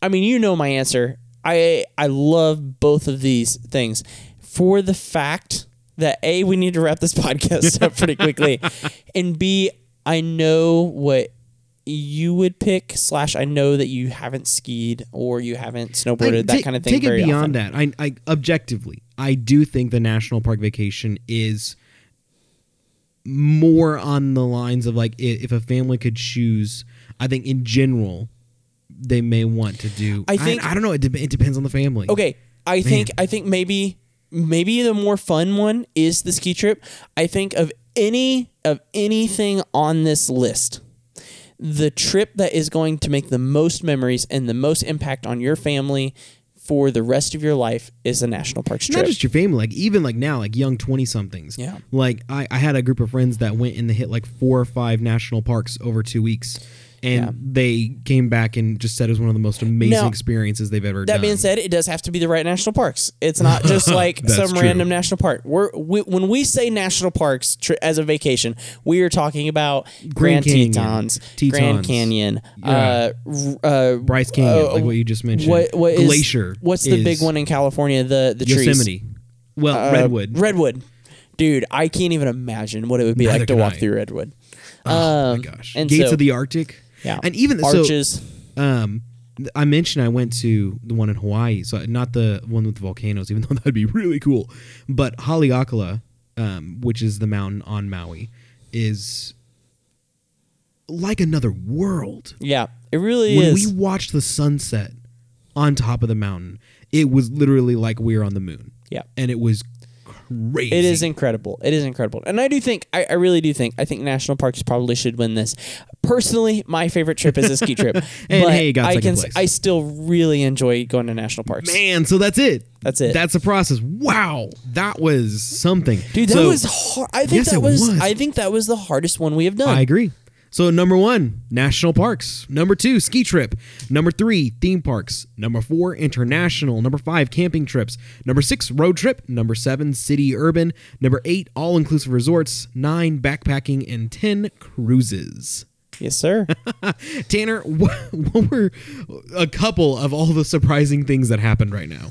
Speaker 2: I mean you know my answer. I I love both of these things. For the fact that A, we need to wrap this podcast up pretty quickly. And B, I know what you would pick, slash I know that you haven't skied or you haven't snowboarded, that
Speaker 1: take-
Speaker 2: kind of thing.
Speaker 1: Take it beyond
Speaker 2: often.
Speaker 1: that. I, I objectively, I do think the national park vacation is more on the lines of like if a family could choose. I think in general, they may want to do.
Speaker 2: I think-
Speaker 1: I, don't know. It, de- it depends on the family.
Speaker 2: Okay, I think I think maybe maybe the more fun one is the ski trip. I think of any of anything on this list, the trip that is going to make the most memories and the most impact on your family for the rest of your life is a national parks
Speaker 1: not just your family, like even like now, like young twenty somethings.
Speaker 2: Yeah.
Speaker 1: Like I, I had a group of friends that went and they hit like four or five national parks over two weeks, and
Speaker 2: Yeah.
Speaker 1: they came back and just said it was one of the most amazing
Speaker 2: Now,
Speaker 1: experiences they've ever
Speaker 2: that
Speaker 1: done.
Speaker 2: being said, it does have to be the right national parks. It's not just like some
Speaker 1: true.
Speaker 2: random national park. We're we, when we say national parks tri- as a vacation, we are talking about Grand,
Speaker 1: Grand
Speaker 2: Tetons,
Speaker 1: Tetons.
Speaker 2: Grand Canyon,
Speaker 1: Yeah.
Speaker 2: uh, uh,
Speaker 1: Bryce Canyon,
Speaker 2: uh,
Speaker 1: like what you just mentioned.
Speaker 2: What what is
Speaker 1: Glacier.
Speaker 2: What's the big one in California? The the trees.
Speaker 1: Yosemite. Well,
Speaker 2: Uh,
Speaker 1: Redwood.
Speaker 2: Redwood. Dude, I can't even imagine what it would be
Speaker 1: Neither
Speaker 2: like to walk
Speaker 1: I.
Speaker 2: through Redwood.
Speaker 1: oh
Speaker 2: Um,
Speaker 1: my gosh.
Speaker 2: and
Speaker 1: Gates
Speaker 2: so-
Speaker 1: of the Arctic.
Speaker 2: Yeah.
Speaker 1: And even so,
Speaker 2: Arches.
Speaker 1: um, I mentioned I went to the one in Hawaii, so not the one with the volcanoes, even though that'd be really cool. But Haleakala um, which is the mountain on Maui, is like another world.
Speaker 2: Yeah, it really
Speaker 1: When
Speaker 2: is.
Speaker 1: When we watched the sunset on top of the mountain, it was literally like we were on the moon.
Speaker 2: yeah.
Speaker 1: And it was crazy.
Speaker 2: It is incredible. It is incredible. And I do think, I, I really do think, I think national parks probably should win this. Personally, my favorite trip is a ski trip.
Speaker 1: And
Speaker 2: but
Speaker 1: hey, you got
Speaker 2: I
Speaker 1: second
Speaker 2: can,
Speaker 1: place.
Speaker 2: I still really enjoy going to national parks.
Speaker 1: Man, so that's it.
Speaker 2: That's it.
Speaker 1: That's the process. Wow, that was something,
Speaker 2: Dude, that
Speaker 1: So,
Speaker 2: was hard. I think
Speaker 1: Yes,
Speaker 2: that was,
Speaker 1: was.
Speaker 2: I think that was the hardest one we have done.
Speaker 1: I agree. So number one, national parks. Number two, ski trip. Number three, theme parks. Number four, international. Number five, camping trips. Number six, road trip. Number seven, city urban. Number eight, all inclusive resorts. Nine, backpacking, and ten, cruises.
Speaker 2: yes, sir.
Speaker 1: Tanner, what, what were a couple of all the surprising things that happened right now?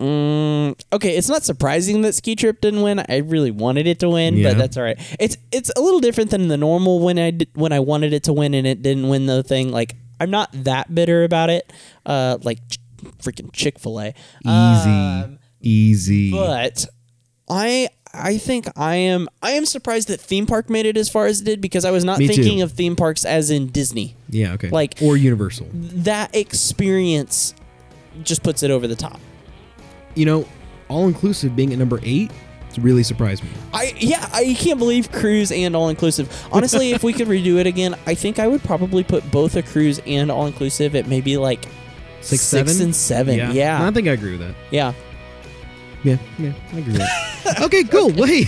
Speaker 2: Mm, okay, it's not surprising that Ski Trip didn't win. I really wanted it to win,
Speaker 1: Yeah.
Speaker 2: but that's all right. It's it's a little different than the normal when I did, when I wanted it to win and it didn't win the thing. Like I'm not that bitter about it. Uh, like ch- freaking Chick Fil A.
Speaker 1: Easy, easy.
Speaker 2: but I I think I am I am surprised that theme park made it as far as it did because I was not
Speaker 1: Me too.
Speaker 2: thinking of theme parks as in Disney.
Speaker 1: yeah, okay.
Speaker 2: like-
Speaker 1: or Universal.
Speaker 2: That experience just puts it over the top.
Speaker 1: You know, all inclusive being at number eight, it's really surprised me.
Speaker 2: I yeah, I can't believe cruise and all inclusive. Honestly, if we could redo it again, I think I would probably put both a cruise and all inclusive at maybe like
Speaker 1: Six,
Speaker 2: six
Speaker 1: seven?
Speaker 2: and seven. Yeah, yeah.
Speaker 1: I think I agree with that. Yeah, yeah, yeah, I agree with that. okay, cool. Hey,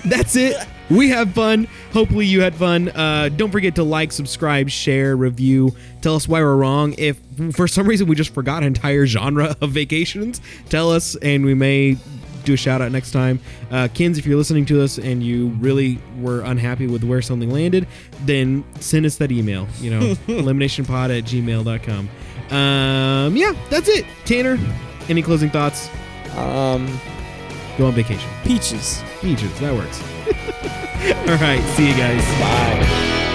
Speaker 1: that's it. We have fun. Hopefully, you had fun. Uh, don't forget to like, subscribe, share, review. Tell us why we're wrong. If for some reason we just forgot an entire genre of vacations, tell us, and we may do a shout out next time. Uh, Kins, if you're listening to us and you really were unhappy with where something landed, then send us that email. You know, eliminationpod at gmail.com. Um, yeah, that's it. Tanner, any closing thoughts?
Speaker 2: Um,
Speaker 1: Go on vacation.
Speaker 2: peaches.
Speaker 1: Peaches, that works. All right, see you guys.
Speaker 2: Bye.